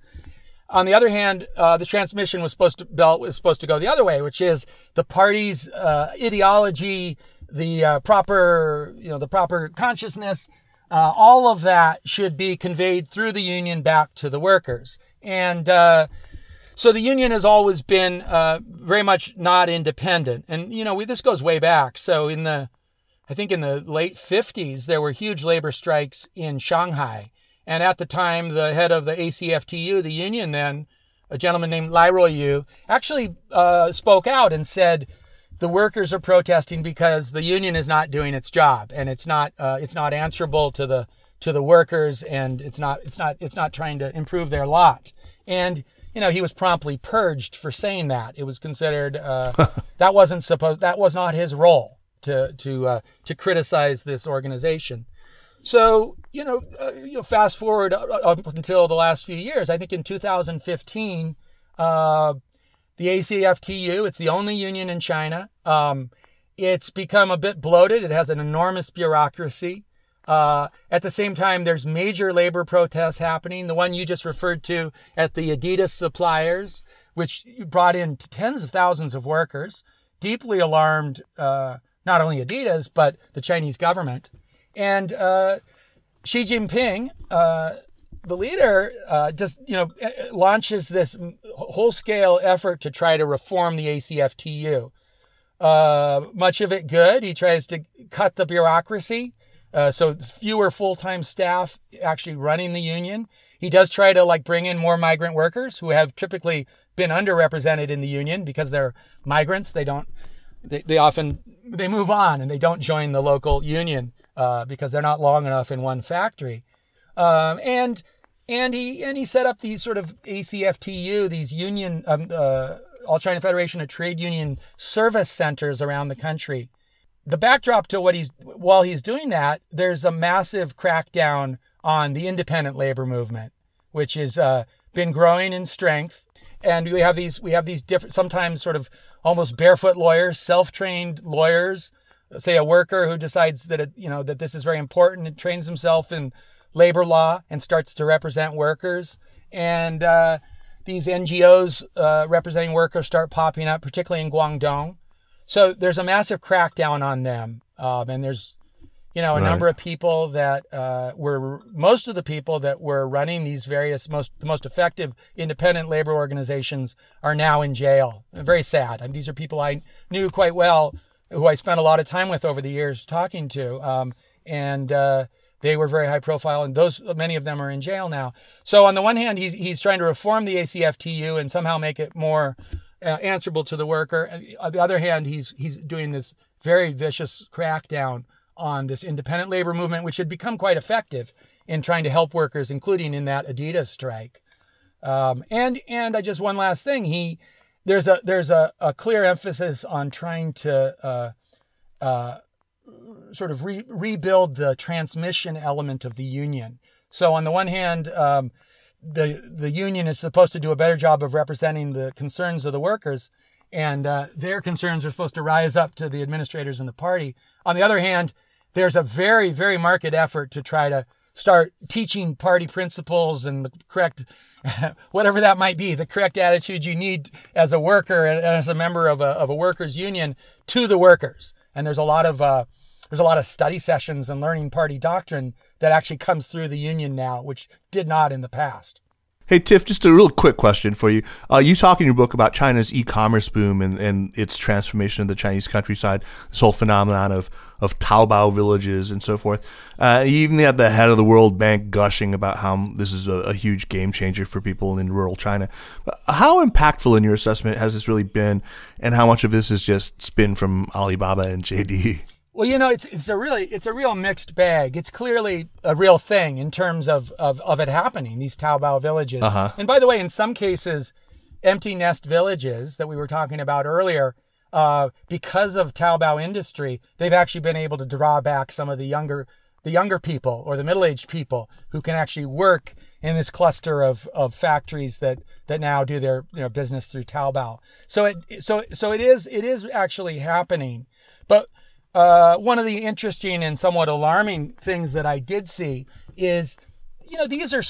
On the other hand, uh, the transmission was supposed to belt was supposed to go the other way, which is the party's uh, ideology, the uh, proper you know the proper consciousness, uh, all of that should be conveyed through the union back to the workers. And uh, so the union has always been uh, very much not independent. And you know we, this goes way back. So in the I think in the late 50s, there were huge labor strikes in Shanghai. And at the time, the head of the ACFTU, the union then, a gentleman named Lai Ruoyu, actually uh, spoke out and said, the workers are protesting because the union is not doing its job and it's not uh, it's not answerable to the to the workers and it's not it's not it's not trying to improve their lot. And you know he was promptly purged for saying that. It was considered uh, that wasn't supposed that was not his role to to uh, to criticize this organization. So you know, uh, you know, fast forward up until the last few years. I think in 2015, uh, the ACFTU, it's the only union in China. Um, it's become a bit bloated. It has an enormous bureaucracy. Uh, at the same time, there's major labor protests happening. The one you just referred to at the Adidas suppliers, which brought in tens of thousands of workers, deeply alarmed uh, not only Adidas, but the Chinese government. And uh, Xi Jinping, uh, the leader, uh, just you know launches this whole scale effort to try to reform the ACFTU. Uh, much of it good. He tries to cut the bureaucracy, uh, so fewer full time staff actually running the union. He does try to like bring in more migrant workers who have typically been underrepresented in the union because they're migrants. They don't. They, they often they move on and they don't join the local union uh, because they're not long enough in one factory. Um, and and he and he set up these sort of ACFTU, these union um, uh, All China Federation of Trade Union service centers around the country. The backdrop to what he's while he's doing that, there's a massive crackdown on the independent labor movement, which has uh, been growing in strength. And we have these we have these different sometimes sort of almost barefoot lawyers, self-trained lawyers, say a worker who decides that it, you know that this is very important and trains himself in labor law and starts to represent workers. And uh, these NGOs uh, representing workers start popping up, particularly in Guangdong. So there's a massive crackdown on them, um, and there's you know a right. number of people that uh, were most of the people that were running these various most the most effective independent labor organizations are now in jail. Very sad. I mean, these are people I knew quite well, who I spent a lot of time with over the years talking to, um, and uh, they were very high profile, and those many of them are in jail now. So on the one hand, he's he's trying to reform the ACFTU and somehow make it more uh, answerable to the worker. On the other hand, he's he's doing this very vicious crackdown on this independent labor movement, which had become quite effective in trying to help workers, including in that Adidas strike. Um, and and I just one last thing. He there's a there's a, a clear emphasis on trying to uh, uh, sort of re- rebuild the transmission element of the union. So on the one hand, um, the the union is supposed to do a better job of representing the concerns of the workers, and uh, their concerns are supposed to rise up to the administrators in the party. On the other hand, there's a very very marked effort to try to start teaching party principles and the correct whatever that might be the correct attitude you need as a worker and as a member of a, of a workers union to the workers and there's a lot of uh, there's a lot of study sessions and learning party doctrine that actually comes through the union now, which did not in the past. Hey, Tiff, just a real quick question for you. Uh, you talk in your book about China's e-commerce boom and, and its transformation of the Chinese countryside, this whole phenomenon of, of Taobao villages and so forth. Uh, you even had the head of the World Bank gushing about how this is a, a huge game changer for people in rural China. How impactful in your assessment has this really been, and how much of this is just spin from Alibaba and JD? Well, you know, it's it's a really it's a real mixed bag. It's clearly a real thing in terms of of, of it happening. These Taobao villages, uh-huh. and by the way, in some cases, empty nest villages that we were talking about earlier, uh, because of Taobao industry, they've actually been able to draw back some of the younger the younger people or the middle aged people who can actually work in this cluster of, of factories that that now do their you know business through Taobao. So it so so it is it is actually happening, but uh, one of the interesting and somewhat alarming things that I did see is, you know, these are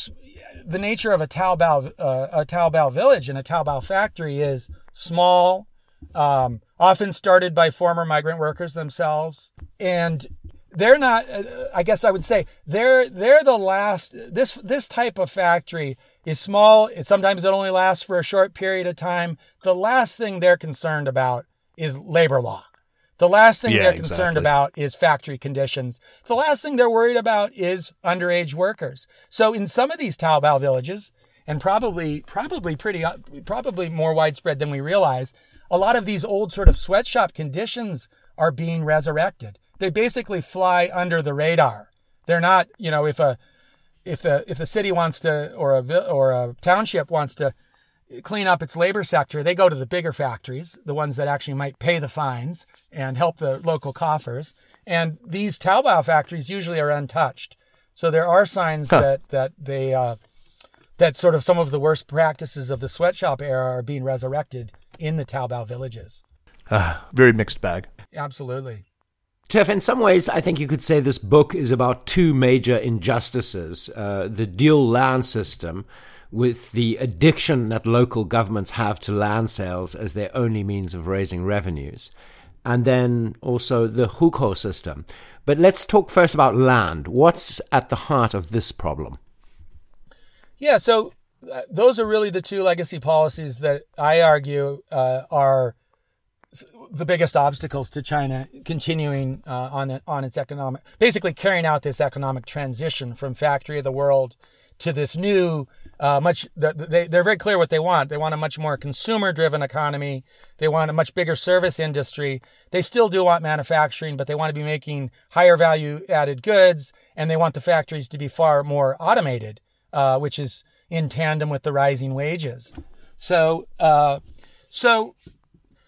the nature of a Taobao, uh, a Taobao village and a Taobao factory is small, um, often started by former migrant workers themselves, and they're not. Uh, I guess I would say they're they're the last. This this type of factory is small. It sometimes it only lasts for a short period of time. The last thing they're concerned about is labor law the last thing yeah, they're concerned exactly. about is factory conditions. The last thing they're worried about is underage workers. So in some of these Taobao villages, and probably probably pretty uh, probably more widespread than we realize, a lot of these old sort of sweatshop conditions are being resurrected. They basically fly under the radar. They're not, you know, if a if the if the city wants to or a or a township wants to clean up its labor sector, they go to the bigger factories, the ones that actually might pay the fines and help the local coffers. And these Taobao factories usually are untouched. So there are signs huh. that that they uh, that sort of some of the worst practices of the sweatshop era are being resurrected in the Taobao villages. Uh, very mixed bag. Absolutely. Tiff, in some ways, I think you could say this book is about two major injustices uh, the dual land system, with the addiction that local governments have to land sales as their only means of raising revenues, and then also the hukou system. But let's talk first about land. What's at the heart of this problem? Yeah, so uh, those are really the two legacy policies that I argue uh, are the biggest obstacles to China continuing uh, on the, on its economic, basically carrying out this economic transition from factory of the world to this new uh, much they, they're very clear what they want. They want a much more consumer driven economy. They want a much bigger service industry. They still do want manufacturing but they want to be making higher value added goods and they want the factories to be far more automated uh, which is in tandem with the rising wages. So uh, so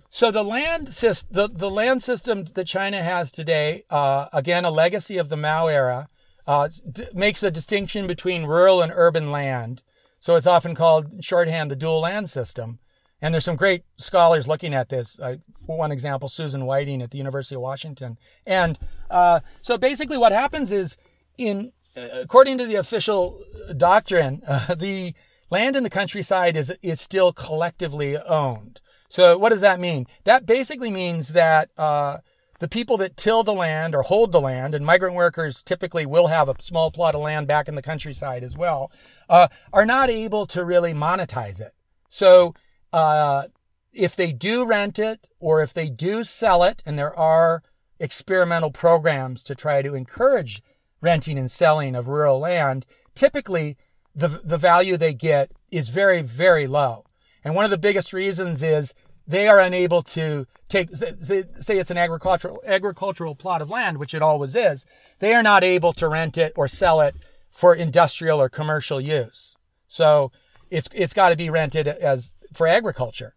so the land system, the, the land system that China has today, uh, again, a legacy of the Mao era, uh, d- makes a distinction between rural and urban land. So it's often called shorthand the dual land system. And there's some great scholars looking at this. Uh, one example, Susan Whiting at the University of Washington. And uh, so basically, what happens is, in uh, according to the official doctrine, uh, the land in the countryside is is still collectively owned. So what does that mean? That basically means that uh, the people that till the land or hold the land, and migrant workers typically will have a small plot of land back in the countryside as well, uh, are not able to really monetize it. So uh, if they do rent it or if they do sell it, and there are experimental programs to try to encourage renting and selling of rural land, typically the, the value they get is very, very low. And one of the biggest reasons is they are unable to take, say it's an agricultural, agricultural plot of land, which it always is. They are not able to rent it or sell it for industrial or commercial use. So it's, it's got to be rented as for agriculture.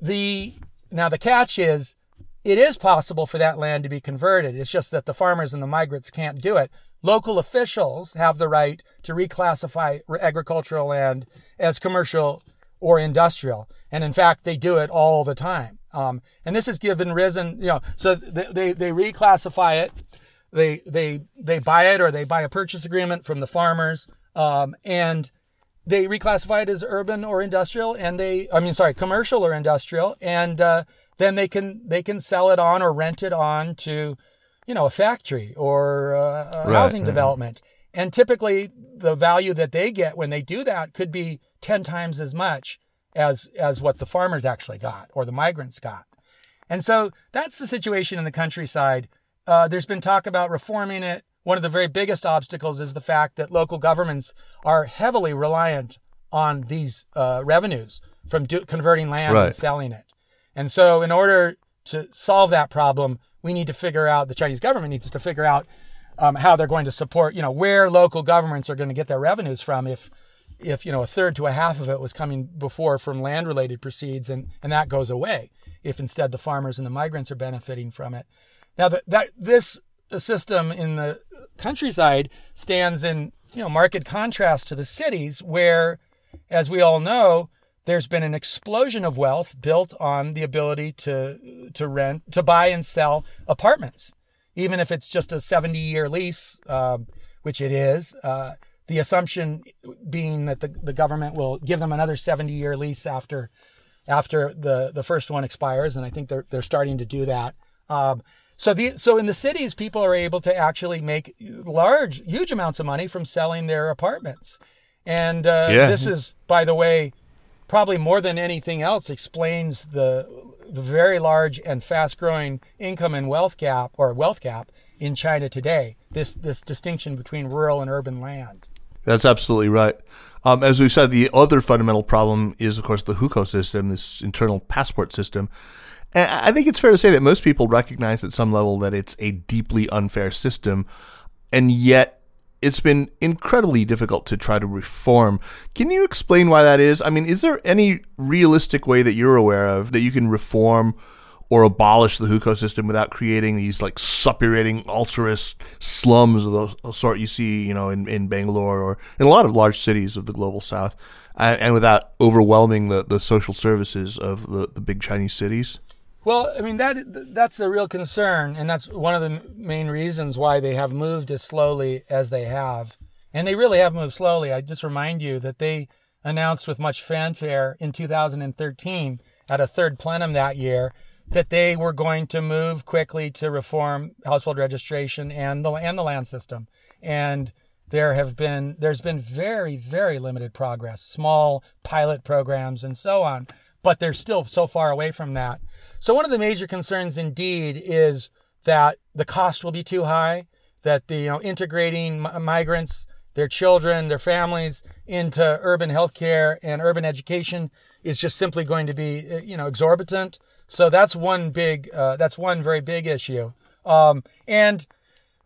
The, now the catch is it is possible for that land to be converted. It's just that the farmers and the migrants can't do it. Local officials have the right to reclassify agricultural land as commercial or industrial. And in fact, they do it all the time. Um, and this has given risen, you know, so they, they, they reclassify it. They, they, they buy it or they buy a purchase agreement from the farmers. Um, and they reclassify it as urban or industrial and they, I mean, sorry, commercial or industrial. And, uh, then they can, they can sell it on or rent it on to, you know, a factory or a, a right, housing right. development. And typically the value that they get when they do that could be 10 times as much as as what the farmers actually got or the migrants got. And so that's the situation in the countryside. Uh, there's been talk about reforming it. One of the very biggest obstacles is the fact that local governments are heavily reliant on these uh, revenues from do- converting land right. and selling it. And so, in order to solve that problem, we need to figure out the Chinese government needs to figure out um, how they're going to support, you know, where local governments are going to get their revenues from if if you know a third to a half of it was coming before from land related proceeds and and that goes away if instead the farmers and the migrants are benefiting from it now that, that this system in the countryside stands in you know marked contrast to the cities where as we all know there's been an explosion of wealth built on the ability to to rent to buy and sell apartments even if it's just a 70 year lease uh, which it is uh, the assumption being that the, the government will give them another 70 year lease after after the, the first one expires. And I think they're, they're starting to do that. Um, so the so in the cities, people are able to actually make large, huge amounts of money from selling their apartments. And uh, yeah. this is, by the way, probably more than anything else, explains the the very large and fast growing income and wealth gap or wealth gap in China today. This this distinction between rural and urban land. That's absolutely right. Um, as we've said, the other fundamental problem is, of course, the hukou system, this internal passport system. I think it's fair to say that most people recognize at some level that it's a deeply unfair system, and yet it's been incredibly difficult to try to reform. Can you explain why that is? I mean, is there any realistic way that you're aware of that you can reform or abolish the hukou system without creating these like suppurating ultras slums of the sort you see, you know, in, in Bangalore or in a lot of large cities of the global south, and, and without overwhelming the, the social services of the, the big Chinese cities? Well, I mean that that's a real concern, and that's one of the main reasons why they have moved as slowly as they have, and they really have moved slowly. I just remind you that they announced with much fanfare in 2013 at a third plenum that year that they were going to move quickly to reform household registration and the and the land system. And there have been there's been very very limited progress, small pilot programs and so on, but they're still so far away from that. So one of the major concerns indeed is that the cost will be too high, that the you know integrating migrants, their children, their families into urban healthcare and urban education is just simply going to be you know exorbitant so that's one big, uh, that's one very big issue. Um, and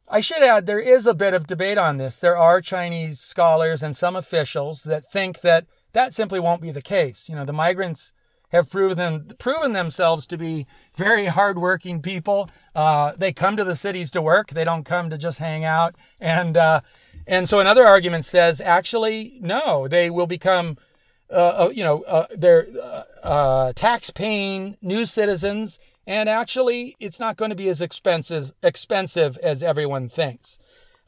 I should add, there is a bit of debate on this. There are Chinese scholars and some officials that think that that simply won't be the case. You know, the migrants have proven proven themselves to be very hardworking people. Uh, they come to the cities to work. They don't come to just hang out. And uh, and so another argument says actually no, they will become uh, uh you know uh, they're uh, tax paying new citizens. And actually, it's not going to be as expensive expensive as everyone thinks.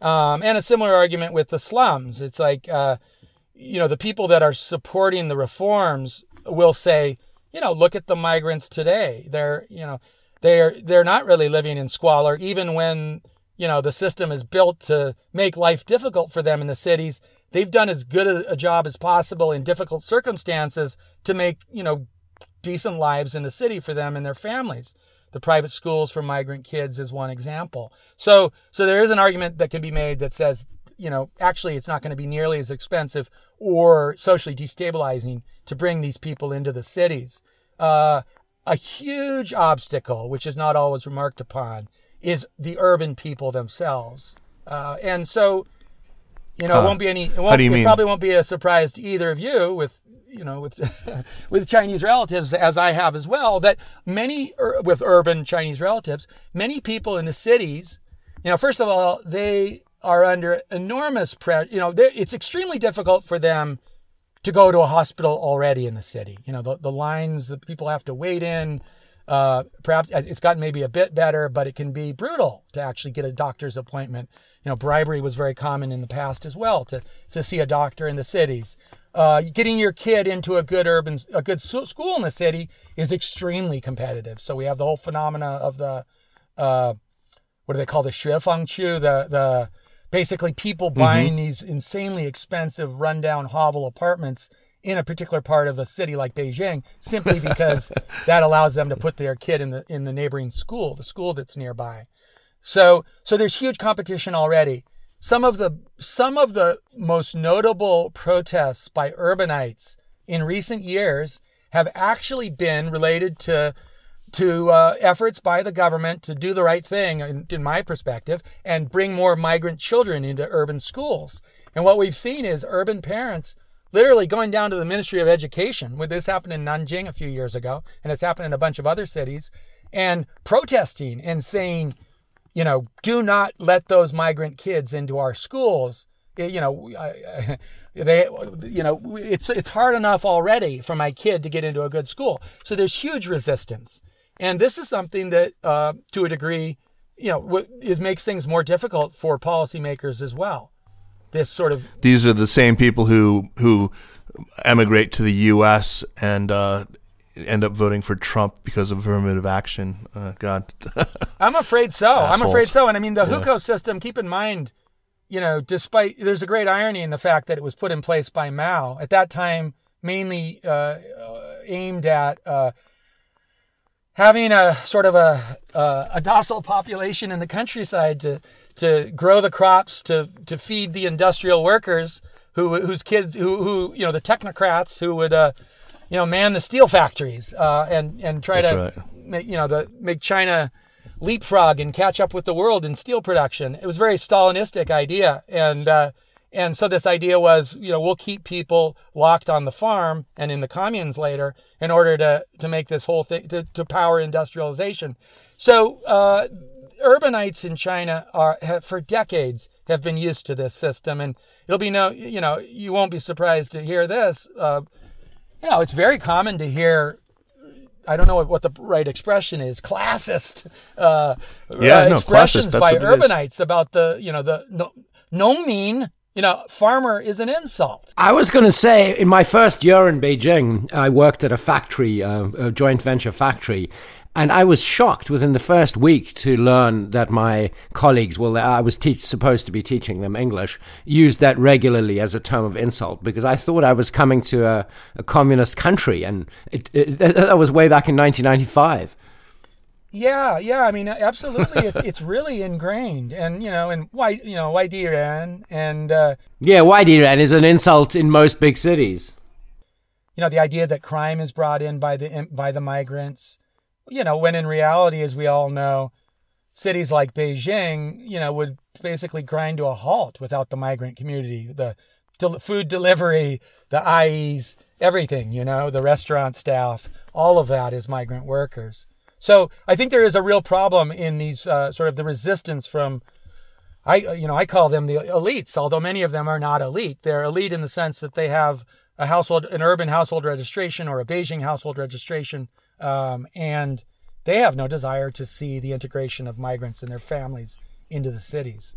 Um, and a similar argument with the slums. It's like, you know, the people that are supporting the reforms will say, you know, look at the migrants today. They're, you know, they're they're not really living in squalor, even when you know the system is built to make life difficult for them in the cities. They've done as good a, a job as possible in difficult circumstances to make you know decent lives in the city for them and their families. The private schools for migrant kids is one example. So, so there is an argument that can be made that says, you know, actually it's not going to be nearly as expensive or socially destabilizing to bring these people into the cities. Uh, a huge obstacle, which is not always remarked upon, is the urban people themselves. Uh, and so, you know, it won't be any. It, won't, it probably won't be a surprise to either of you with you know, with with Chinese relatives, as I have as well, that many with urban Chinese relatives, many people in the cities, you know, first of all, they are under enormous pressure. You know, it's extremely difficult for them to go to a hospital already in the city. You know, the, the lines that people have to wait in. Uh, perhaps it's gotten maybe a bit better, but it can be brutal to actually get a doctor's appointment. You know, bribery was very common in the past as well to, to see a doctor in the cities uh, getting your kid into a good urban, a good school in the city is extremely competitive. So we have the whole phenomena of the, uh, what do they call the Chu? the the basically people mm-hmm. buying mm-hmm. these insanely expensive rundown hovel apartments in a particular part of a city like Beijing simply because that allows them to put their kid in the in the neighboring school, the school that's nearby. So so there's huge competition already some of the some of the most notable protests by urbanites in recent years have actually been related to to uh, efforts by the government to do the right thing, in, in, my perspective, and bring more migrant children into urban schools. And what we've seen is urban parents literally going down to the Ministry of Education. With this happened in Nanjing a few years ago, and it's happened in a bunch of other cities, and protesting and saying, you know, do not let those migrant kids into our schools. You know, they, you know, it's it's hard enough already for my kid to get into a good school. So there's huge resistance, and this is something that, uh, to a degree, you know, it makes things more difficult for policymakers as well. This sort of these are the same people who who emigrate to the U.S. and uh, end up voting for Trump because of affirmative action. Uh, God, I'm afraid so. Assholes. I'm afraid so. And I mean, the yeah. hukou system. Keep in mind, you know, despite there's a great irony in the fact that it was put in place by Mao at that time, mainly uh, aimed at. Having a sort of a, a, a docile population in the countryside to to grow the crops to to feed the industrial workers who whose kids who who you know the technocrats who would uh, you know, man the steel factories uh, and and try That's to right. make you know the make China leapfrog and catch up with the world in steel production. It was a very Stalinistic idea, and uh, and so this idea was, you know, we'll keep people locked on the farm and in the communes later in order to to make this whole thing to, to power industrialization. So uh, urbanites in China are have, for decades have been used to this system, and it'll be no, you know, you won't be surprised to hear this. Uh, you know, it's very common to hear I don't know what, the right expression is, classist uh, yeah, uh, no, expressions classist, by urbanites about the, you know, the no, no mean, you know, farmer is an insult. I was going to say, in my first year in Beijing, I worked at a factory, uh, a joint venture factory, and I was shocked within the first week to learn that my colleagues, well, I was teach, supposed to be teaching them English, used that regularly as a term of insult because I thought I was coming to a, a communist country, and it, it, that was way back in 1995. Yeah, yeah. I mean, absolutely. It's it's really ingrained, and you know, and why you know, why Diran and uh, yeah, why Diran is an insult in most big cities. You know, the idea that crime is brought in by the by the migrants you know, when in reality, as we all know, cities like Beijing, you know, would basically grind to a halt without the migrant community. The food delivery, the ayis, everything, you know, the restaurant staff, all of that is migrant workers. So I think there is a real problem in these uh, sort of the resistance from, I you know I call them the elites, although many of them are not elite. They're elite in the sense that they have a household, an urban household registration or a Beijing household registration, um, and they have no desire to see the integration of migrants and their families into the cities.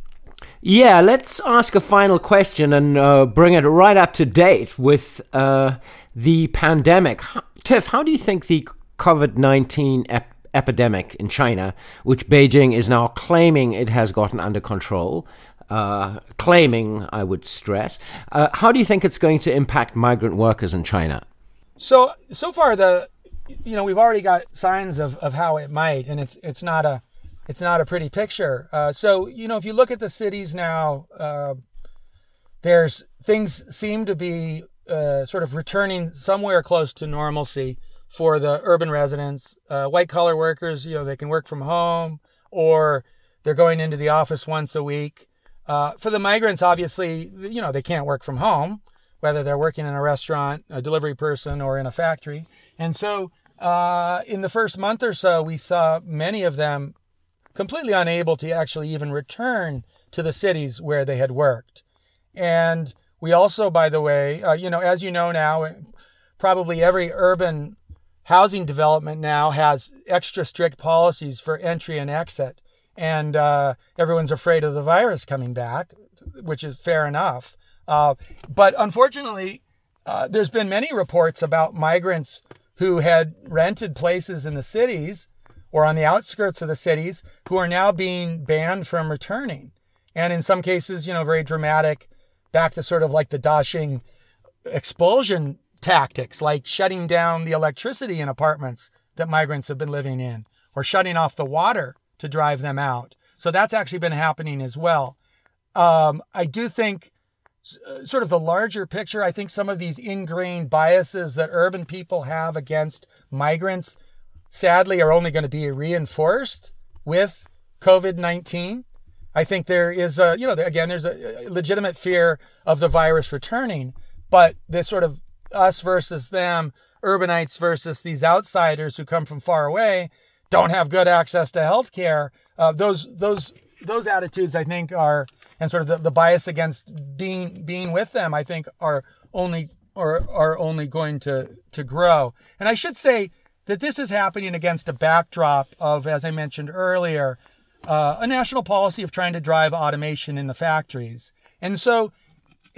Yeah, let's ask a final question and uh, bring it right up to date with uh, the pandemic. Tiff, how do you think the COVID 19 ep- epidemic in China, which Beijing is now claiming it has gotten under control, uh, claiming, I would stress, uh, how do you think it's going to impact migrant workers in China? So, so far, the you know we've already got signs of, of how it might, and it's it's not a it's not a pretty picture. Uh, so you know, if you look at the cities now, uh, there's things seem to be uh, sort of returning somewhere close to normalcy for the urban residents. Uh, white collar workers, you know, they can work from home or they're going into the office once a week. Uh, for the migrants, obviously, you know, they can't work from home, whether they're working in a restaurant, a delivery person, or in a factory. And so, uh, in the first month or so, we saw many of them completely unable to actually even return to the cities where they had worked. And we also, by the way, uh, you know, as you know now, probably every urban housing development now has extra strict policies for entry and exit. And uh, everyone's afraid of the virus coming back, which is fair enough. Uh, but unfortunately, uh, there's been many reports about migrants who had rented places in the cities or on the outskirts of the cities who are now being banned from returning. And in some cases, you know, very dramatic, back to sort of like the Daxing expulsion tactics, like shutting down the electricity in apartments that migrants have been living in, or shutting off the water to drive them out. So that's actually been happening as well. Um, I do think, uh, sort of the larger picture, I think some of these ingrained biases that urban people have against migrants sadly are only going to be reinforced with COVID 19. I think there is a, you know, again, there's a legitimate fear of the virus returning, but this sort of us versus them, urbanites versus these outsiders who come from far away, don't have good access to health care. Uh, those, those, those attitudes, I think, are, and sort of the, the bias against being, being with them, I think, are only, or are only going to, to grow. And I should say, that this is happening against a backdrop of, as I mentioned earlier, uh, a national policy of trying to drive automation in the factories. And so,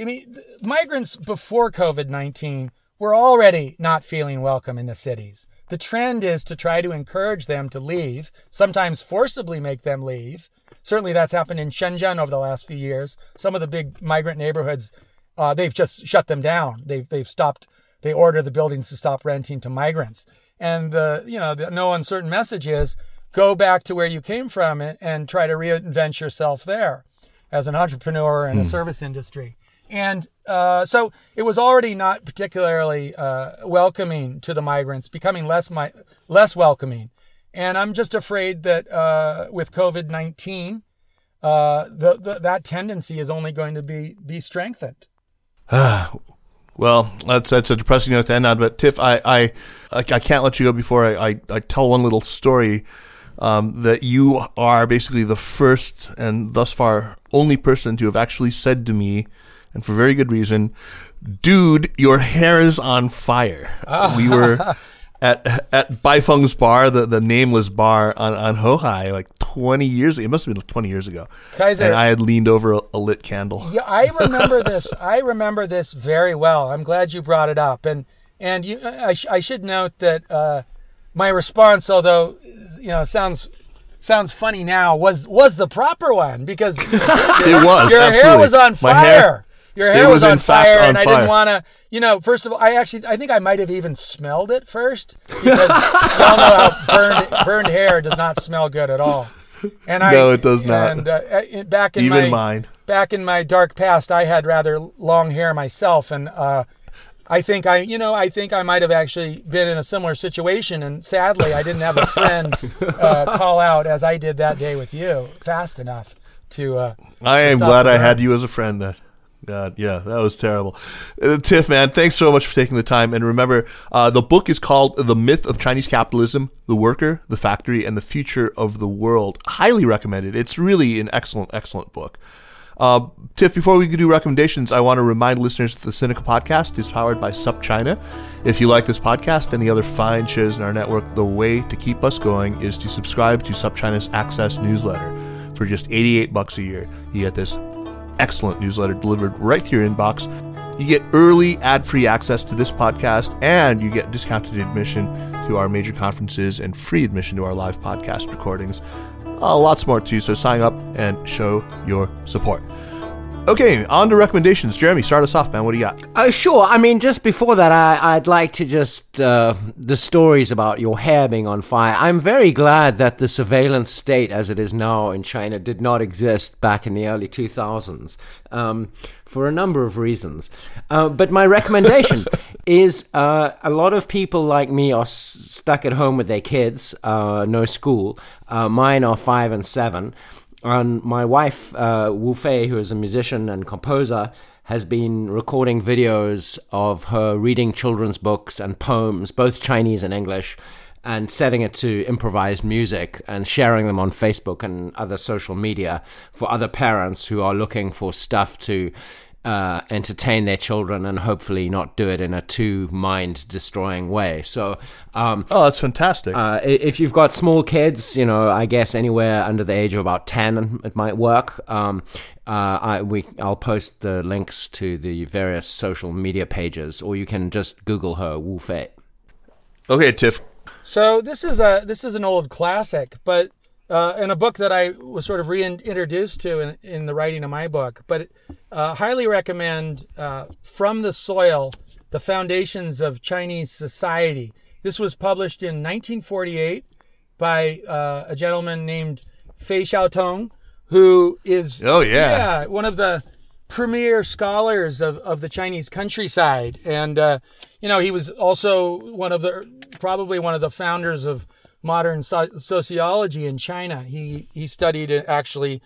I mean, migrants before COVID 19 were already not feeling welcome in the cities. The trend is to try to encourage them to leave, sometimes forcibly make them leave. Certainly, that's happened in Shenzhen over the last few years. Some of the big migrant neighborhoods, uh, they've just shut them down. They've, they've stopped, they order the buildings to stop renting to migrants. And the, you know, the no uncertain message is go back to where you came from and, and try to reinvent yourself there as an entrepreneur in mm. a hmm. service industry. And uh, so it was already not particularly uh, welcoming to the migrants, becoming less mi- less welcoming. And I'm just afraid that uh, with COVID 19, uh, that tendency is only going to be, be strengthened. Well, that's that's a depressing note to end on. But Tiff, I I, I can't let you go before I, I, I tell one little story. Um, that you are basically the first and thus far only person to have actually said to me, and for very good reason, dude, your hair is on fire. we were at at Baifeng's bar, the, the nameless bar on, on Houhai, like 20 years It must have been 20 years ago. Kaiser, and I had leaned over a, a, lit candle. Yeah, I remember this. I remember this very well. I'm glad you brought it up. And and you, I, I should note that uh, my response, although you know sounds sounds funny now, was was the proper one because it was your absolutely. hair was on fire. Hair, your hair was, was on fire, on and fire. I didn't want to. You know, first of all, I actually, I think I might have even smelled it first because y'all know how burned burned hair does not smell good at all. And I, no, it does not. And uh, back in even my mine. back in my dark past, I had rather long hair myself, and uh, I think I, you know, I think I might have actually been in a similar situation, and sadly, I didn't have a friend uh, call out as I did that day with you fast enough to. Uh, I am glad I had you as a friend. That God, yeah, that was terrible. Uh, Tiff, man, thanks so much for taking the time. And remember, uh, the book is called The Myth of Chinese Capitalism, The Worker, the Factory, and the Future of the World. Highly recommended. It's really an excellent, excellent book. Uh, Tiff, before we do recommendations, I want to remind listeners that the Sinica podcast is powered by SupChina. If you like this podcast and the other fine shows in our network, the way to keep us going is to subscribe to SupChina's Access newsletter. For just 88 bucks a year, you get this excellent newsletter delivered right to your inbox. You get early ad free access to this podcast, and you get discounted admission to our major conferences and free admission to our live podcast recordings. Uh, lots more too, so sign up and show your support. Okay, on to recommendations. Jeremy, start us off, man. What do you got? Oh, sure. I mean, just before that, I, would like to just uh, the stories about your hair being on fire. I'm very glad that the surveillance state, as it is now in China, did not exist back in the early 2000s um, for a number of reasons. Uh, but my recommendation is uh, a lot of people like me are s- stuck at home with their kids, uh, no school. Uh, mine are five and seven. And my wife, uh, Wu Fei, who is a musician and composer, has been recording videos of her reading children's books and poems, both Chinese and English, and setting it to improvised music and sharing them on Facebook and other social media for other parents who are looking for stuff to uh, entertain their children and hopefully not do it in a too mind destroying way. So, um, oh, that's fantastic. Uh, if you've got small kids, you know, I guess anywhere under the age of about 10, it might work. Um, uh, I, we, I'll post the links to the various social media pages, or you can just Google her, Wu Fei. Okay, Tiff. So this is a this is an old classic, but uh, in a book that I was sort of reintroduced to in, in the writing of my book, but uh, highly recommend uh, From the Soil The Foundations of Chinese Society. This was published in 1948 by uh, a gentleman named Fei Xiaotong, who is oh yeah. yeah one of the premier scholars of, of the Chinese countryside, and uh, you know he was also one of the probably one of the founders of modern so- sociology in China. He he studied uh, actually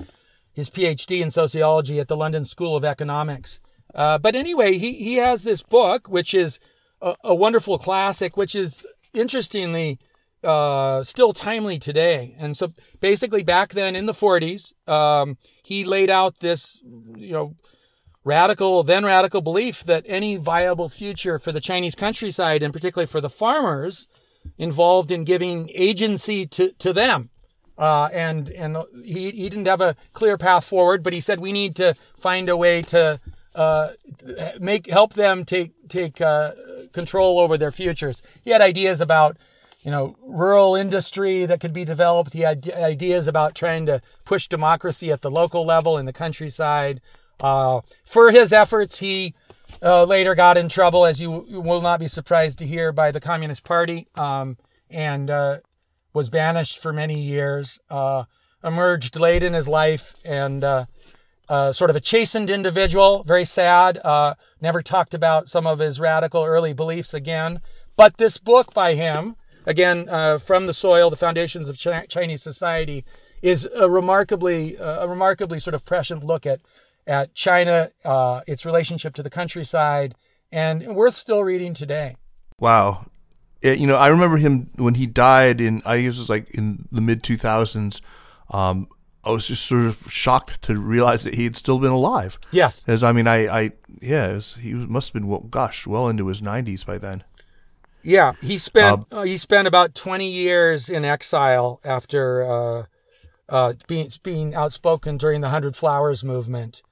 his PhD in sociology at the London School of Economics. Uh, but anyway, he he has this book which is a, a wonderful classic, which is interestingly uh, still timely today. And so basically, back then in the 40s, um, he laid out this you know radical, then radical belief that any viable future for the Chinese countryside, and particularly for the farmers, involved in giving agency to, to them. Uh, and and he, he didn't have a clear path forward, but he said we need to find a way to uh, make help them take take uh, control over their futures. He had ideas about you know rural industry that could be developed. He had ideas about trying to push democracy at the local level in the countryside. Uh, for his efforts, he uh, later got in trouble, as you will not be surprised to hear, by the Communist Party um, and uh, was banished for many years. Uh, emerged late in his life and uh, uh, sort of a chastened individual, very sad. Never talked about some of his radical early beliefs again. But this book by him, again, From the Soil, The Foundations of Ch- Chinese Society, is a remarkably, a remarkably sort of prescient look at at China, uh, its relationship to the countryside, and worth still reading today. Wow. It, you know, I remember him when he died in, I guess it was like in the mid 2000s. Um, I was just sort of shocked to realize that he had still been alive. Yes. As I mean, I, I yeah, was, he must have been, well, gosh, well into his 90s by then. Yeah, he spent uh, he spent about 20 years in exile after uh, uh, being being outspoken during the Hundred Flowers movement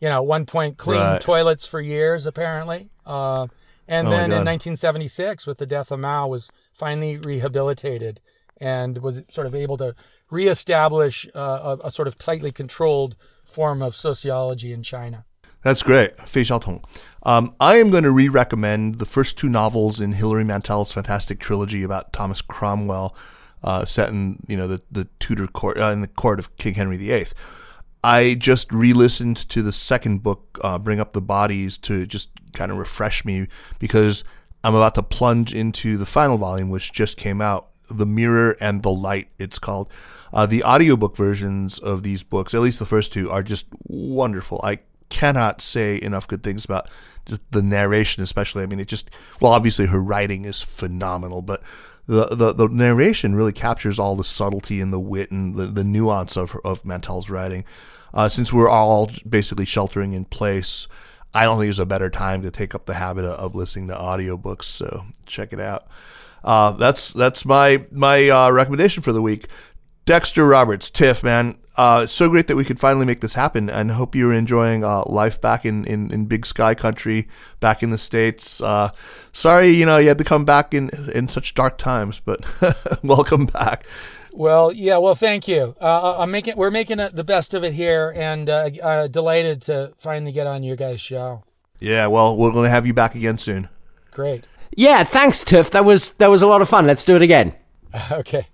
you know, one point clean right. toilets for years, apparently. Uh, and oh then in 1976, with the death of Mao, was finally rehabilitated and was sort of able to reestablish uh, a, a, sort of tightly controlled form of sociology in China. That's great, Fei Xiaotong. Um, I am going to re-recommend the first two novels in Hilary Mantel's fantastic trilogy about Thomas Cromwell, uh, set in you know the the Tudor court uh, in the court of King Henry VIII. I just re-listened to the second book, uh, "Bring Up the Bodies," to just kind of refresh me because I'm about to plunge into the final volume, which just came out, "The Mirror and the Light." It's called. Uh, the audiobook versions of these books, at least the first two, are just wonderful. I cannot say enough good things about just the narration, especially. I mean, it just well, obviously her writing is phenomenal, but the, the, narration really captures all the subtlety and the wit and the, the nuance of of Mantel's writing. Uh, since we're all basically sheltering in place, I don't think there's a better time to take up the habit of, of listening to audiobooks. So check it out. Uh, that's that's my my uh, recommendation for the week. Dexter Roberts, Tiff, man, uh, so great that we could finally make this happen, and hope you're enjoying uh, life back in, in, in Big Sky Country, back in the states. Uh, sorry, you know, you had to come back in in such dark times, but welcome back. Well, yeah. Well, thank you. Uh, I'm making we're making the best of it here, and uh, uh, delighted to finally get on your guys' show. Yeah. Well, we're going to have you back again soon. Great. Yeah. Thanks, Tiff. That was that was a lot of fun. Let's do it again. okay.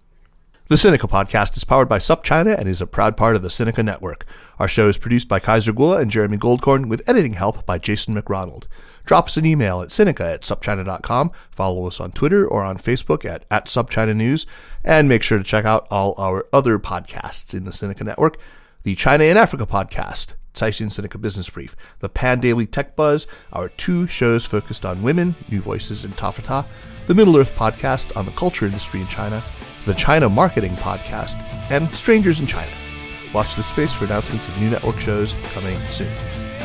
The Sinica podcast is powered by SupChina and is a proud part of the Sinica Network. Our show is produced by Kaiser Gula and Jeremy Goldkorn with editing help by Jason McRonald. Drop us an email at Sinica at SupChina.com, follow us on Twitter or on Facebook at, at SupChina News, and make sure to check out all our other podcasts in the Sinica Network the China and Africa podcast, Caixin Sinica Business Brief, the Pandaily Tech Buzz, our two shows focused on women, New Voices and Ta for Ta, the Middle Earth podcast on the culture industry in China, the China Marketing Podcast, and Strangers in China. Watch the space for announcements of new network shows coming soon.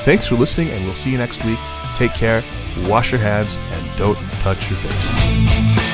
Thanks for listening, and we'll see you next week. Take care, wash your hands, and don't touch your face.